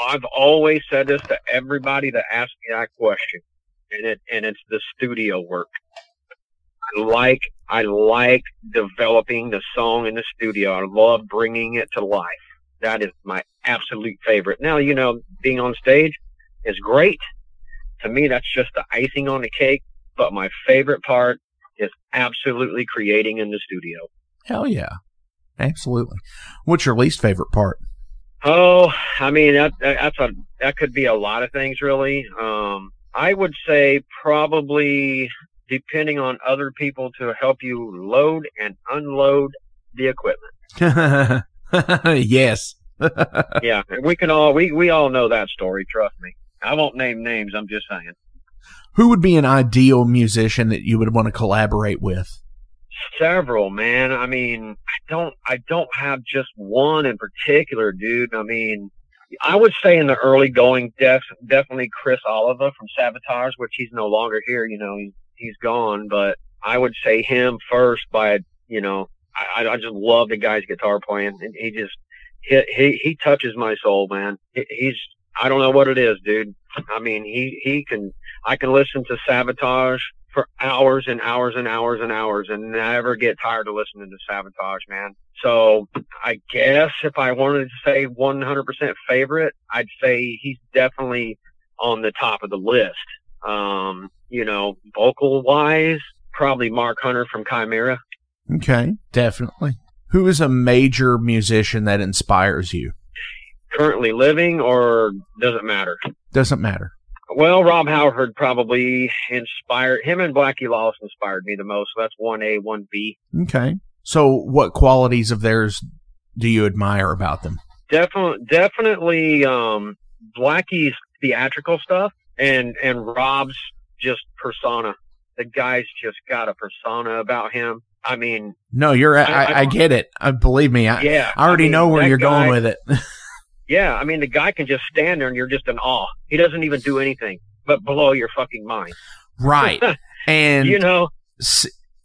I've always said this to everybody that asks me that question, and it and it's the studio work. I like I like developing the song in the studio. I love bringing it to life. That is my absolute favorite. Now you know being on stage is great. To me, that's just the icing on the cake. But my favorite part is absolutely creating in the studio. Hell yeah. Absolutely. What's your least favorite part? Oh, I mean that that's a that could be a lot of things really. Um, I would say probably depending on other people to help you load and unload the equipment. yes. yeah, we can all we we all know that story. Trust me. I won't name names. I'm just saying. Who would be an ideal musician that you would want to collaborate with? Several, man. I mean, I don't I don't have just one in particular, dude. I mean, I would say in the early going, def, definitely Criss Oliva from Savatage, which he's no longer here. You know, he's gone, but I would say him first. By you know, I I just love the guy's guitar playing, and he just he he, he touches my soul, man. He, he's I don't know what it is, dude. I mean, he he can I can listen to Savatage for hours and hours and hours and hours and never get tired of listening to Savatage, man. So I guess if I wanted to say 100% favorite, I'd say he's definitely on the top of the list. Um, you know, vocal wise, probably Mark Hunter from Chimaira. Okay, definitely. Who is a major musician that inspires you? Currently living or doesn't matter? Doesn't matter. Well, Rob Halford probably inspired him and Blackie Lawless inspired me the most. So that's one A, one B. Okay. So, what qualities of theirs do you admire about them? Definitely, definitely, um, Blackie's theatrical stuff and, and Rob's just persona. The guy's just got a persona about him. I mean, No, you're. I, I- I, I get it. I believe me. I, yeah. I already mean, know where you're guy- going with it. Yeah. I mean, the guy can just stand there and you're just in awe. He doesn't even do anything but blow your fucking mind. right. And you know,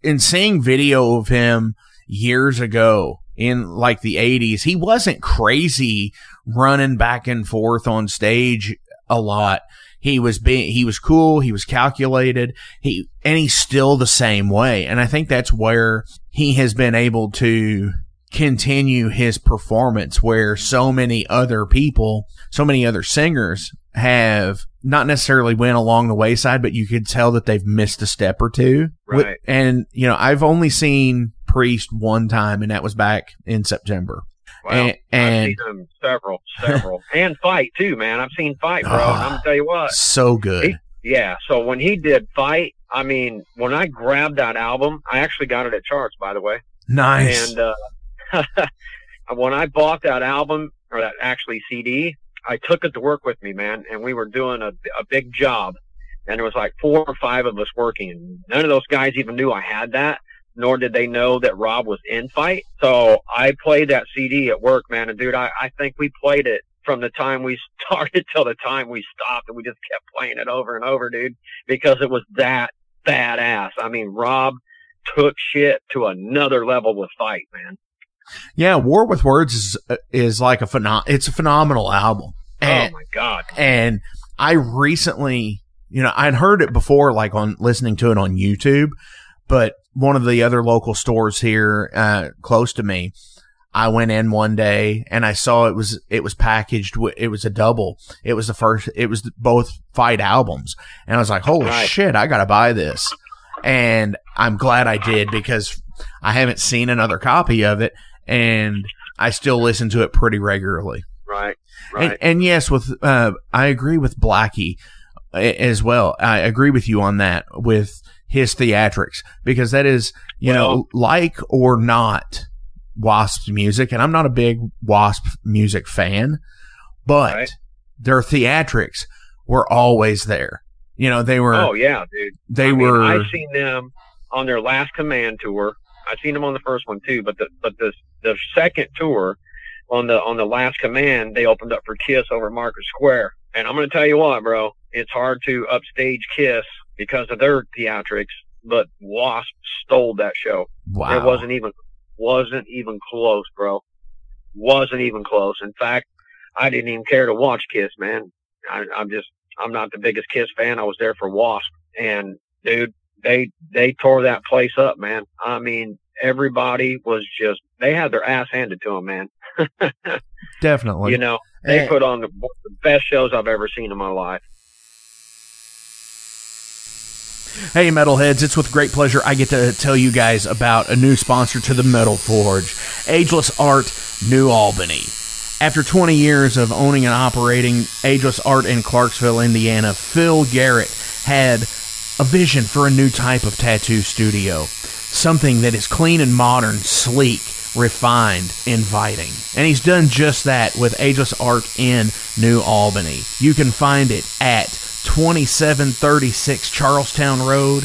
in seeing video of him years ago in like the 80s, he wasn't crazy running back and forth on stage a lot. He was being, he was cool. He was calculated. He, and he's still the same way. And I think that's where he has been able to continue his performance where so many other people, so many other singers have not necessarily went along the wayside, but you could tell that they've missed a step or two. Right. And, you know, I've only seen Priest one time and that was back in September. Well, and, and I've seen him several, several, and fight too, man. I've seen fight, bro. and I'm gonna tell you what. so good. He- Yeah. So when he did fight, I mean, when I grabbed that album, I actually got it at Charts, by the way. nice. And uh, when I bought that album or that actually CD, I took it to work with me, man. And we were doing a, a big job, and there was like four or five of us working. None of those guys even knew I had that, nor did they know that Rob was in fight. So I played that CD at work, man. And dude, I, I think we played it from the time we started till the time we stopped, and we just kept playing it over and over, dude, because it was that badass. I mean, Rob took shit to another level with fight, man. Yeah. War with Words is, is like a phenom, it's a phenomenal album. And, oh my god. and I recently, you know, I'd heard it before, like on listening to it on YouTube, but one of the other local stores here, uh, close to me, I went in one day and I saw it was, it was packaged. It was a double. It was the first, it was both fight albums. And I was like, holy Right. shit, I got to buy this. And I'm glad I did because I haven't seen another copy of it and I still listen to it pretty regularly. Right. Right. And, and yes, with uh, I agree with Blackie as well. I agree with you on that with his theatrics because that is you know like or not Wasp's music, and I'm not a big Wasp music fan, but Right. their theatrics were always there. You know, they were oh yeah, dude. they I mean, were I seen them on their last command tour. I seen them on the first one too, but the but the the second tour on the on the last command they opened up for Kiss over Market Square. And I'm gonna tell you what, bro, it's hard to upstage Kiss because of their theatrics, but Wasp stole that show. wow. It wasn't even wasn't even close, bro. Wasn't even close. In fact, I didn't even care to watch Kiss, man. I, I'm just I'm not the biggest Kiss fan. I was there for Wasp, and dude, they they tore that place up, man. I mean, everybody was just they had their ass handed to them, man. definitely You know, they And- put on the, the best shows I've ever seen in my life. Hey, metalheads, it's with great pleasure I get to tell you guys about a new sponsor to the Metal Forge, Ageless Art New Albany. After 20 years of owning and operating Ageless Art in Clarksville, Indiana, Phil Garrett had a vision for a new type of tattoo studio. Something that is clean and modern, sleek, refined, inviting. And he's done just that with Ageless Art in New Albany. You can find it at 2736 Charlestown Road,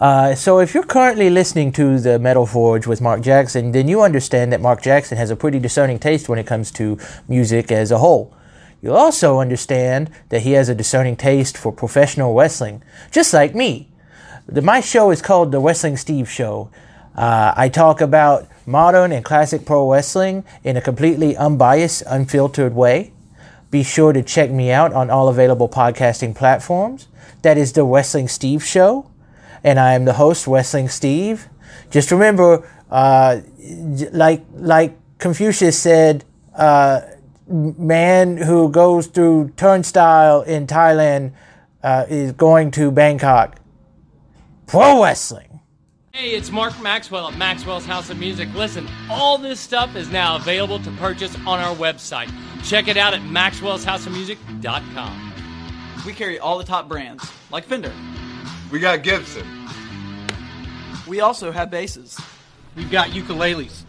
Uh, so, if you're currently listening to the Metal Forge with Mark Jackson, then you understand that Mark Jackson has a pretty discerning taste when it comes to music as a whole. You'll also understand that he has a discerning taste for professional wrestling, just like me. The, my show is called The Wrestling Steve Show. Uh, I talk about modern and classic pro wrestling in a completely unbiased, unfiltered way. Be sure to check me out on all available podcasting platforms. That is The Wrestling Steve Show. And I am the host, Wrestling Steve. Just remember, uh, like, like Confucius said, uh, man who goes through turnstile in Thailand uh, is going to Bangkok. Pro wrestling. Hey, it's Mark Maxwell at Maxwell's House of Music. Listen, all this stuff is now available to purchase on our website. Check it out at maxwellshouseofmusic.com. We carry all the top brands, like Fender. We got Gibson. We also have basses. We've got ukuleles.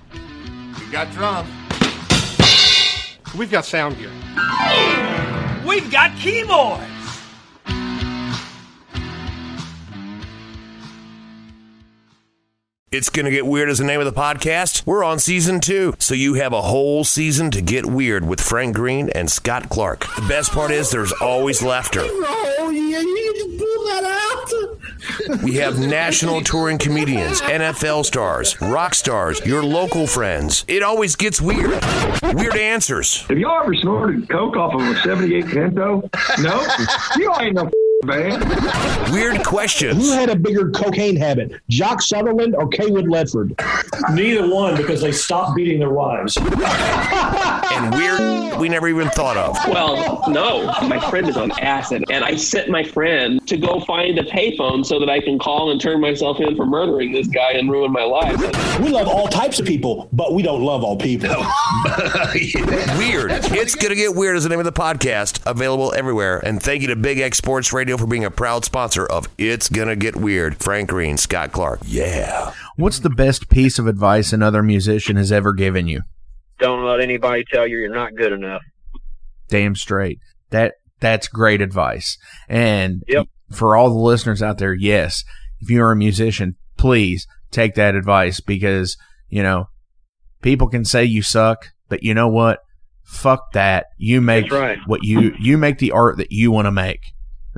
We've got drums. We've got sound gear. We've got keyboards. It's Gonna Get Weird as the name of the podcast. We're on season two, so you have a whole season to get weird with Frank Green and Scott Clark. The best part is there's always laughter. Oh, no, you, you pull that out. We have national touring comedians, NFL stars, rock stars, your local friends. It always gets weird. Weird answers. Have y'all ever snorted coke off of a 78 Pinto? No? you ain't no man. Weird questions. Who had a bigger cocaine habit, Jock Sutherland or Cawood Ledford? Neither one, because they stopped beating their wives. and weird we never even thought of. Well, no. My friend is on acid, and I sent my friend to go find a payphone so that I can call and turn myself in for murdering this guy and ruin my life. We love all types of people, but we don't love all people. weird. It's Gonna Get Weird is the name of the podcast, available everywhere. And thank you to Big X Sports Radio for being a proud sponsor of It's Gonna Get Weird. Frank Green, Scott Clark. Yeah. What's the best piece of advice another musician has ever given you? Don't let anybody tell you you're not good enough. Damn straight. That that's great advice. And yep. for all the listeners out there, yes, if you're a musician, please take that advice because, you know, people can say you suck, but you know what? Fuck that. You make right. what you you make the art that you want to make.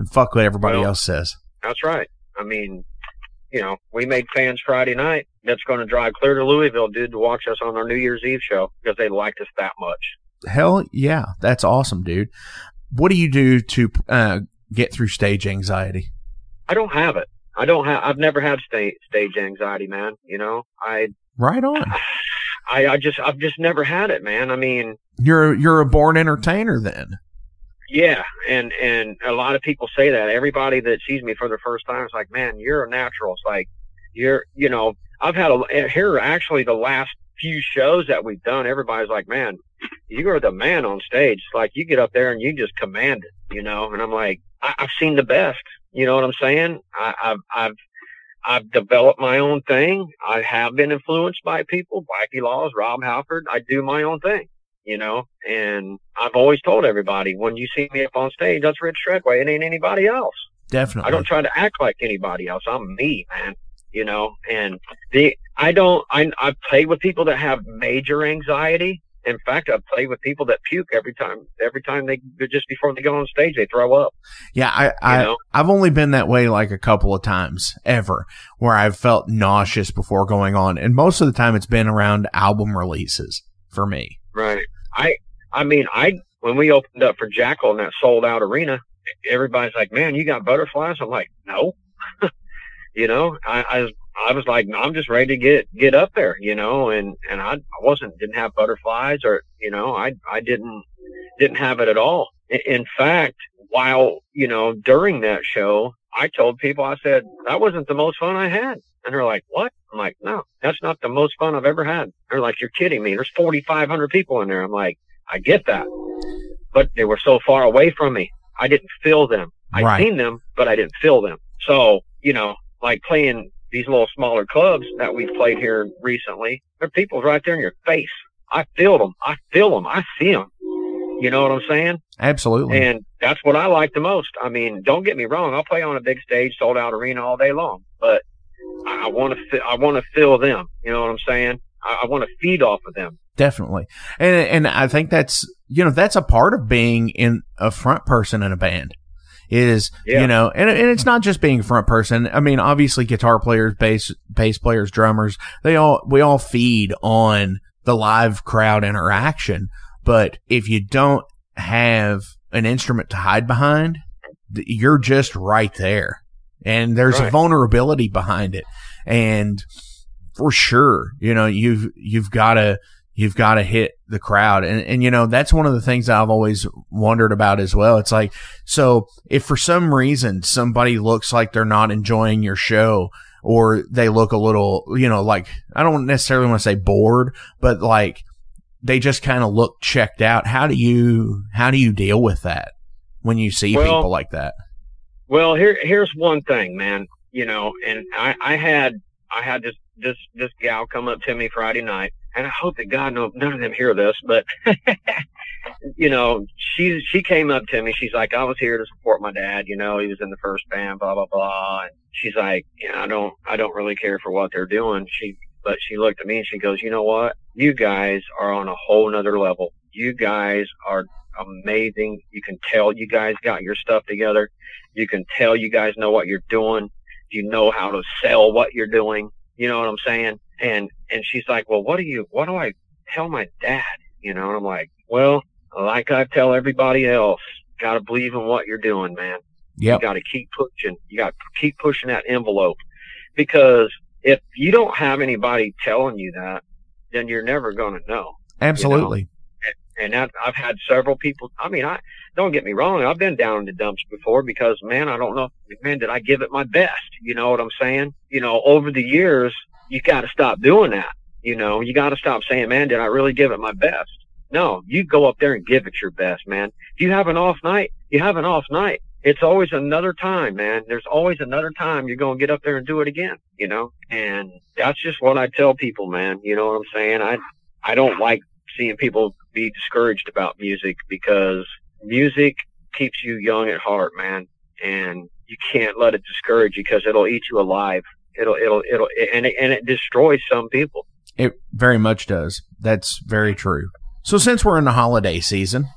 And fuck what everybody well, else says. That's right. I mean, you know, we made fans Friday night that's going to drive clear to Louisville, dude, to watch us on our New Year's Eve show because they liked us that much. Hell yeah, that's awesome, dude. What do you do to uh, get through stage anxiety? I don't have it. I don't have. I've never had stage stage anxiety, man. You know, I right on. I, I just I've just never had it, man. I mean, you're you're a born entertainer, then. Yeah, and and a lot of people say that. Everybody that sees me for the first time is like, "Man, you're a natural." It's like you're, you know, I've had a eh, here actually the last few shows that we've done. Everybody's like, "Man, you are the man on stage." It's like you get up there and you just command it, you know. And I'm like, I, I've seen the best. You know what I'm saying? I, I've I've I've developed my own thing. I have been influenced by people, Blackie Laws, Rob Halford. I do my own thing you know, and I've always told everybody when you see me up on stage, that's Rich Treadway. It ain't anybody else. Definitely. I don't try to act like anybody else. I'm me, man. You know, and the, I don't, I, I've played with people that have major anxiety. In fact, I've played with people that puke every time, every time they, just before they go on stage, they throw up. Yeah. I, I, know? I've only been that way like a couple of times ever where I've felt nauseous before going on. And most of the time it's been around album releases for me. Right. I I mean I when we opened up for Jackyl in that sold out arena, everybody's like, "Man, you got butterflies?" I'm like, "No." you know, I, I was I was like, I'm just ready to get get up there, you know, and and I, I wasn't didn't have butterflies or you know I I didn't didn't have it at all. In fact, while you know during that show, I told people I said that wasn't the most fun I had. And they're like, what? I'm like, no, that's not the most fun I've ever had. They're like, you're kidding me. There's 4,500 people in there. I'm like, I get that. But they were so far away from me. I didn't feel them. I right. seen them, but I didn't feel them. So, you know, like playing these little smaller clubs that we've played here recently, there are people right there in your face. I feel them. I feel them. I see them. You know what I'm saying? Absolutely. And that's what I like the most. I mean, don't get me wrong. I'll play on a big stage, sold out arena all day long, but I want to I want to fill them. You know what I'm saying? I, I want to feed off of them. Definitely, and and I think that's you know that's a part of being in a front person in a band is yeah. you know and, and it's not just being a front person i mean obviously guitar players bass bass players drummers they all we all feed on the live crowd interaction but if you don't have an instrument to hide behind you're just right there and there's right. a vulnerability behind it. And for sure, you know, you've, you've got to, you've got to hit the crowd. And, and, you know, that's one of the things I've always wondered about as well. It's like, so if for some reason somebody looks like they're not enjoying your show or they look a little, you know, like, I don't necessarily want to say bored, but like they just kind of look checked out. How do you, how do you deal with that when you see well, people like that? Well, here here's one thing, man. You know, and I I had I had this this this gal come up to me Friday night, and I hope that God no none of them hear this, but you know, she she came up to me. She's like, I was here to support my dad. You know, he was in the first band, blah blah blah. And she's like, yeah, I don't I don't really care for what they're doing. She but she looked at me and she goes, you know what? You guys are on a whole nother level. You guys are amazing. You can tell you guys got your stuff together. You can tell you guys know what you're doing. You know how to sell what you're doing. You know what I'm saying? And and she's like, well, what do you? What do I tell my dad? You know? And I'm like, well, like I tell everybody else, got to believe in what you're doing, man. Yep. You got to keep pushing. You got to keep pushing that envelope because if you don't have anybody telling you that, then you're never going to know. Absolutely. You know? And that, I've had several people. I mean, I don't get me wrong. I've been down in the dumps before because, man, I don't know. Man, did I give it my best? You know what I'm saying? You know, over the years, you got to stop doing that. You know, you got to stop saying, man, did I really give it my best? No, you go up there and give it your best, man. If you have an off night, you have an off night. It's always another time, man. There's always another time you're going to get up there and do it again, you know? And that's just what I tell people, man. You know what I'm saying? I, I don't like seeing people be discouraged about music because music keeps you young at heart, man. And you can't let it discourage you because it'll eat you alive. It'll, it'll, it'll, and it, and it destroys some people. It very much does. That's very true. So since we're in the holiday season,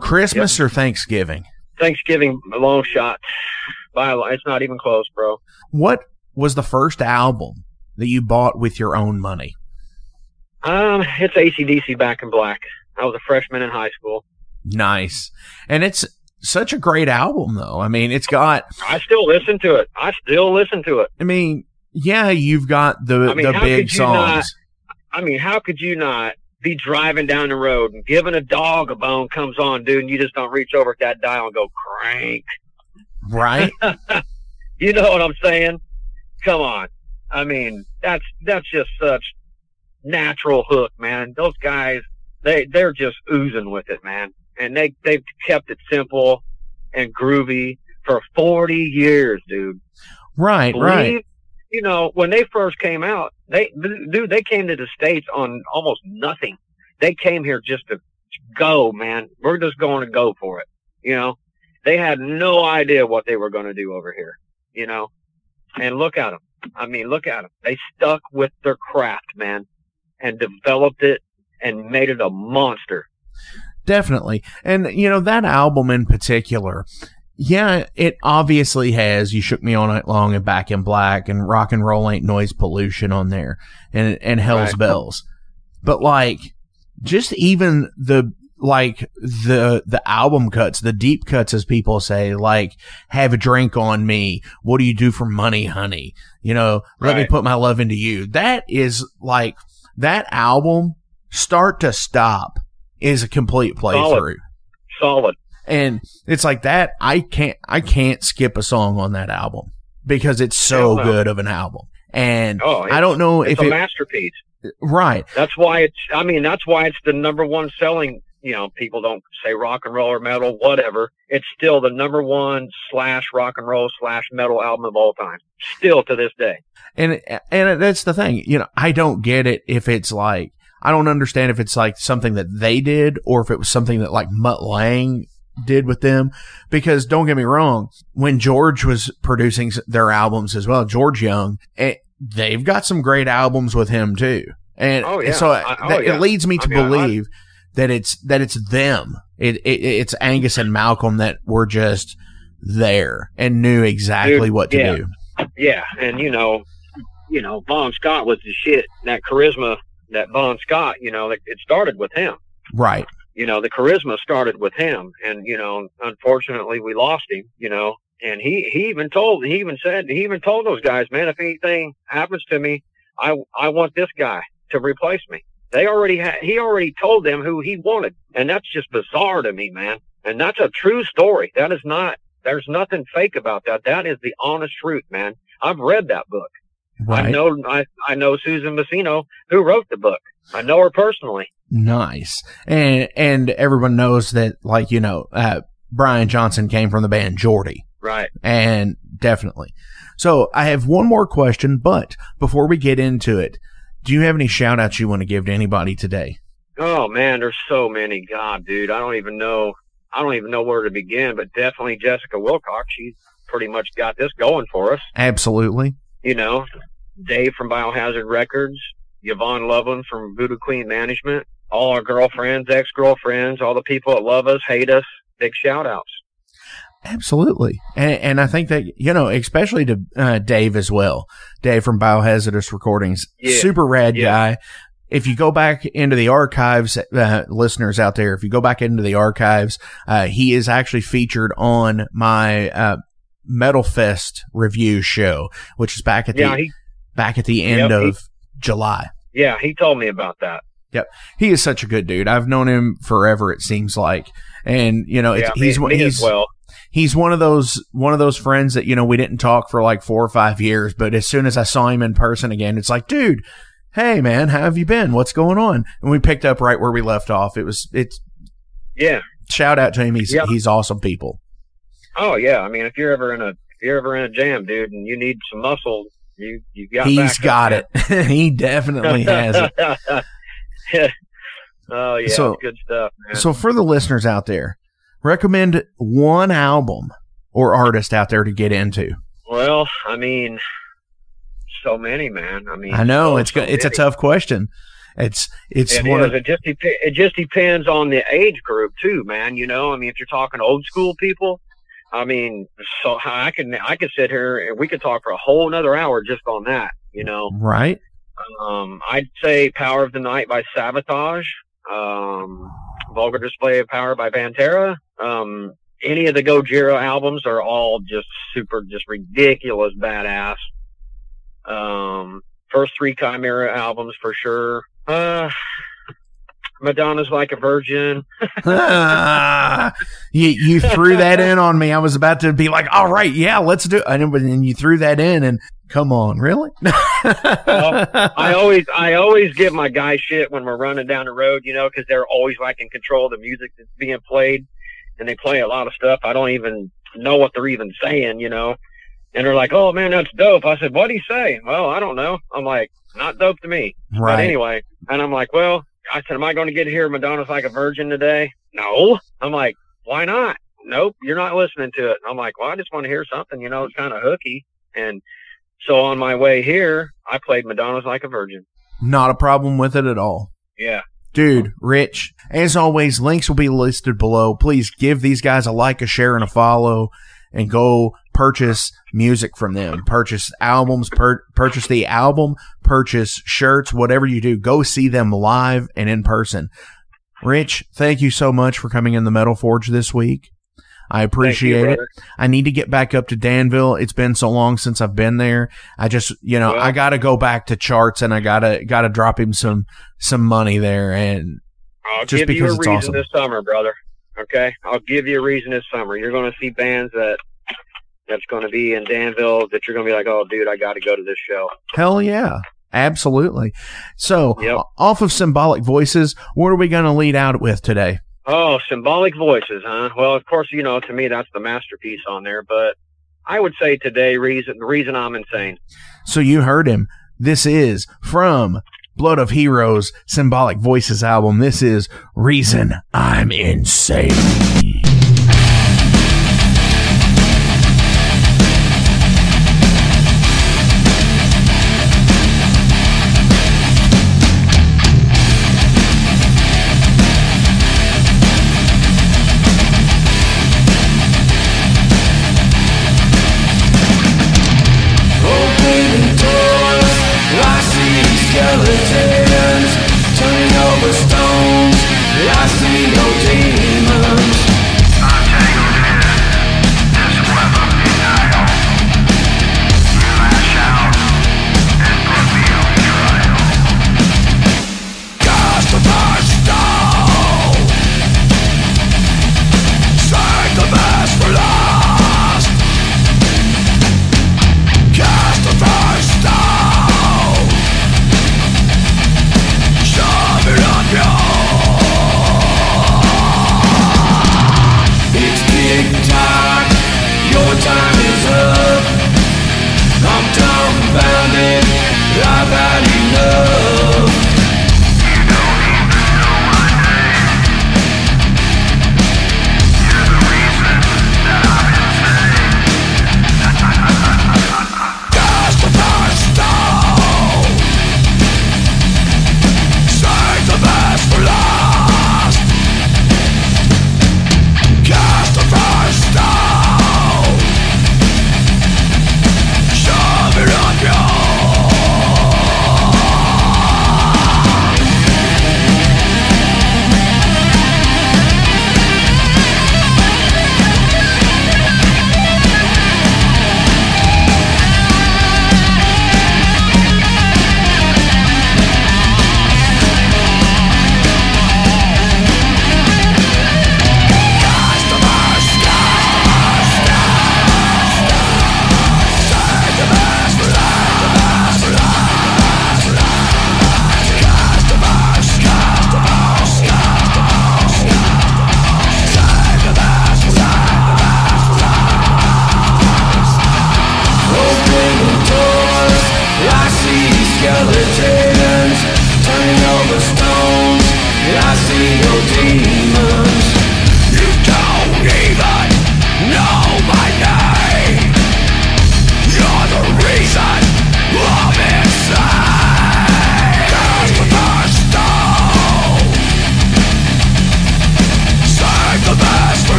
Christmas yep. or Thanksgiving? Thanksgiving, a long shot. By a, it's not even close, bro. What was the first album that you bought with your own money? Um, it's ACDC Back in Black. I was a freshman in high school. Nice. And it's such a great album, though. I mean, it's got. I still listen to it. I still listen to it. I mean, yeah, you've got the I mean, the big songs. Not, I mean, how could you not be driving down the road and giving a dog a bone comes on, dude, and you just don't reach over at that dial and go crank? Right. you know what I'm saying? Come on. I mean, that's that's just such natural hook, man. Those guys, they they're just oozing with it, man. And they they've kept it simple and groovy for 40 years, dude. Right, Believe, right. You know, when they first came out, they dude, they came to the states on almost nothing. They came here just to go, man. We're just going to go for it. You know, they had no idea what they were going to do over here. You know, and look at them. I mean, look at them. They stuck with their craft, man and developed it and made it a monster. Definitely. And, you know, that album in particular, yeah, it obviously has You Shook Me All Night Long and Back in Black and Rock and Roll Ain't Noise Pollution on there and, and Hell's right. Bells. But like, just even the, like the the album cuts, the deep cuts, as people say, like "Have a drink on me." What do you do for money, honey? You know, let right. me put my love into you. That is like that album, start to stop, is a complete playthrough. Solid. Solid. And it's like that. I can't, I can't skip a song on that album because it's so no. good of an album. And oh, I don't know if it's a it, masterpiece. Right. That's why it's. I mean, that's why it's the number one selling. You know, people don't say rock and roll or metal, whatever. It's still the number one slash rock and roll slash metal album of all time. Still to this day. And and that's the thing. You know, I don't get it if it's like I don't understand if it's like something that they did or if it was something that like Mutt Lange did with them. Because don't get me wrong, when George was producing their albums as well, George Young, it, eh, they've got some great albums with him too. And oh, yeah. so I, oh, that, yeah. it leads me to I mean, believe I, that it's that it's them. It, it, it's Angus and Malcolm that were just there and knew exactly Dude, what to yeah. do. Yeah, and you know, you know, Bon Scott was the shit. That charisma, that Bon Scott, you know, it, it started with him. Right. You know, the charisma started with him, and you know, unfortunately, we lost him. You know, and he he even told he even said he even told those guys, man, if anything happens to me, I I want this guy to replace me. They already had he already told them who he wanted, and that's just bizarre to me, man. And that's a true story. That is not. There's nothing fake about that. That is the honest truth, man. I've read that book. Right. I know I, I know Susan Masino who wrote the book. I know her personally. Nice. And and everyone knows that like, you know, uh, Brian Johnson came from the band Geordie. Right. And definitely. So I have one more question, but before we get into it, Do you have any shout outs you want to give to anybody today? Oh man, there's so many. God, dude, I don't even know. I don't even know where to begin. But definitely Jessica Wilcox. She's pretty much got this going for us. Absolutely. You know, Dave from Biohazard Records, Yvonne Loveland from Voodoo Queen Management, all our girlfriends, ex girlfriends, all the people that love us, hate us. Big shout outs. Absolutely, and, and I think that you know, especially to uh, Dave as well. Dave from Biohazardous Recordings, Yeah. super rad Yeah. guy. If you go back into the archives, uh, listeners out there, if you go back into the archives, uh, he is actually featured on my uh, Metal Fest review show, which is back at Yeah, the he- back at the end Yep, he- of July. Yeah, he told me about that. Yep, he is such a good dude. I've known him forever. It seems like, and you know, it's, Yeah, he's me he's well. he's one of those one of those friends that you know we didn't talk for like four or five years, but as soon as I saw him in person again, it's like, dude, hey man, how have you been? What's going on? And we picked up right where we left off. It was it's Yeah. shout out to him. He's Yeah. he's awesome people. Oh yeah. I mean, if you're ever in a if you're ever in a jam, dude, and you need some muscle, you you got. He's got it. he definitely has it. oh yeah, So- good stuff, man. So for the listeners out there, recommend one album or artist out there to get into. well, I mean, so many, man. I mean, I know so, it's so it's a tough question. It's it's It one of It just dep- it just depends on the age group too, man. You know, I mean, if you're talking old school people, I mean, so I can I could sit here and we could talk for a whole another hour just on that. You know, right. um, I'd say "Power of the Night" by Savatage, um, "Vulgar Display of Power" by Pantera. Um, any of the Gojira albums are all just super, just ridiculous, badass. Um, first three Chimaira albums for sure. Uh, Madonna's like a virgin. Ah, you you threw that in on me. I was about to be like, all right, yeah, let's do it. And then you threw that in, and come on, really? I always, I always give my guys shit when we're running down the road, you know, because they're always like in control of the music that's being played, and they play a lot of stuff I don't even know what they're even saying, you know. And they're like, "Oh man, that's dope." I said, "What do you say?" Well, I don't know. I'm like, "Not dope to me." But Right. anyway, and I'm like, "Well," I said, "Am I going to get here? Madonna's like a virgin today?" No. I'm like, "Why not?" Nope, you're not listening to it. I'm like, "Well, I just want to hear something, you know, it's kind of hooky." And so on my way here, I played Madonna's like a virgin. Not a problem with it at all. Yeah. Dude, Rich, as always, links will be listed below. Please give these guys a like, a share, and a follow, and go purchase music from them. Purchase albums, pur- purchase the album, purchase shirts, whatever you do. Go see them live and in person. Rich, thank you so much for coming in the Metal Forge this week. I appreciate it. I need to get back up to Danville. It's been so long since I've been there. I just, you know, Well- I got to go back to charts and I got to got to drop him some some money there and I'll just you because it's awesome. this summer, brother. Okay, I'll give you a reason this summer. You're going to see bands that that's going to be in Danville that you're going to be like, "Oh, dude, I got to go to this show." Hell yeah. Absolutely. So, Yep. off of symbolic voices, what are we going to lead out with today? Oh, symbolic voices, huh? Well, of course, you know, to me that's the masterpiece on there. But I would say today, reason the reason I'm insane. So you heard him. This is from Blood of Heroes Symbolic Voices album. This is Reason I'm Insane.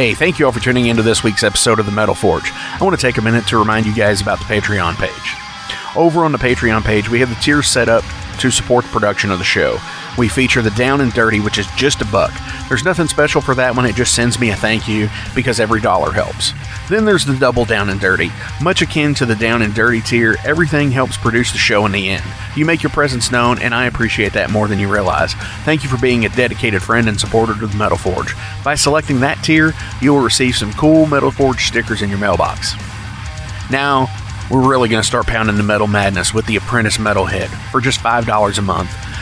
Hey, thank you all for tuning into this week's episode of the Metal Forge. I want to take a minute to remind you guys about the Patreon page. Over on the Patreon page, we have the tiers set up to support the production of the show. We feature the Down and Dirty, which is just a buck. There's nothing special for that one, it just sends me a thank you because every dollar helps. Then there's the Double Down and Dirty. Much akin to the Down and Dirty tier, everything helps produce the show in the end. You make your presence known, and I appreciate that more than you realize. Thank you for being a dedicated friend and supporter to the Metal Forge. By selecting that tier, you will receive some cool Metal Forge stickers in your mailbox. Now, we're really going to start pounding the metal madness with the Apprentice Metalhead for just $5 a month.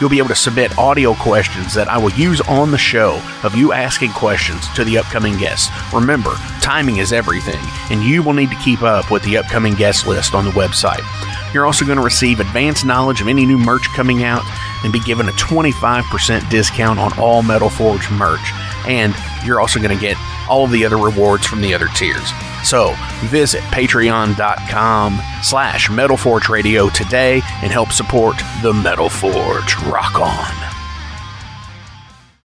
You'll be able to submit audio questions that I will use on the show of you asking questions to the upcoming guests. Remember, timing is everything, and you will need to keep up with the upcoming guest list on the website. You're also going to receive advanced knowledge of any new merch coming out and be given a 25% discount on all Metal Forge merch. And you're also going to get all of the other rewards from the other tiers. So visit patreon.com slash Metal Forge Radio today and help support the Metal Forge. Rock on.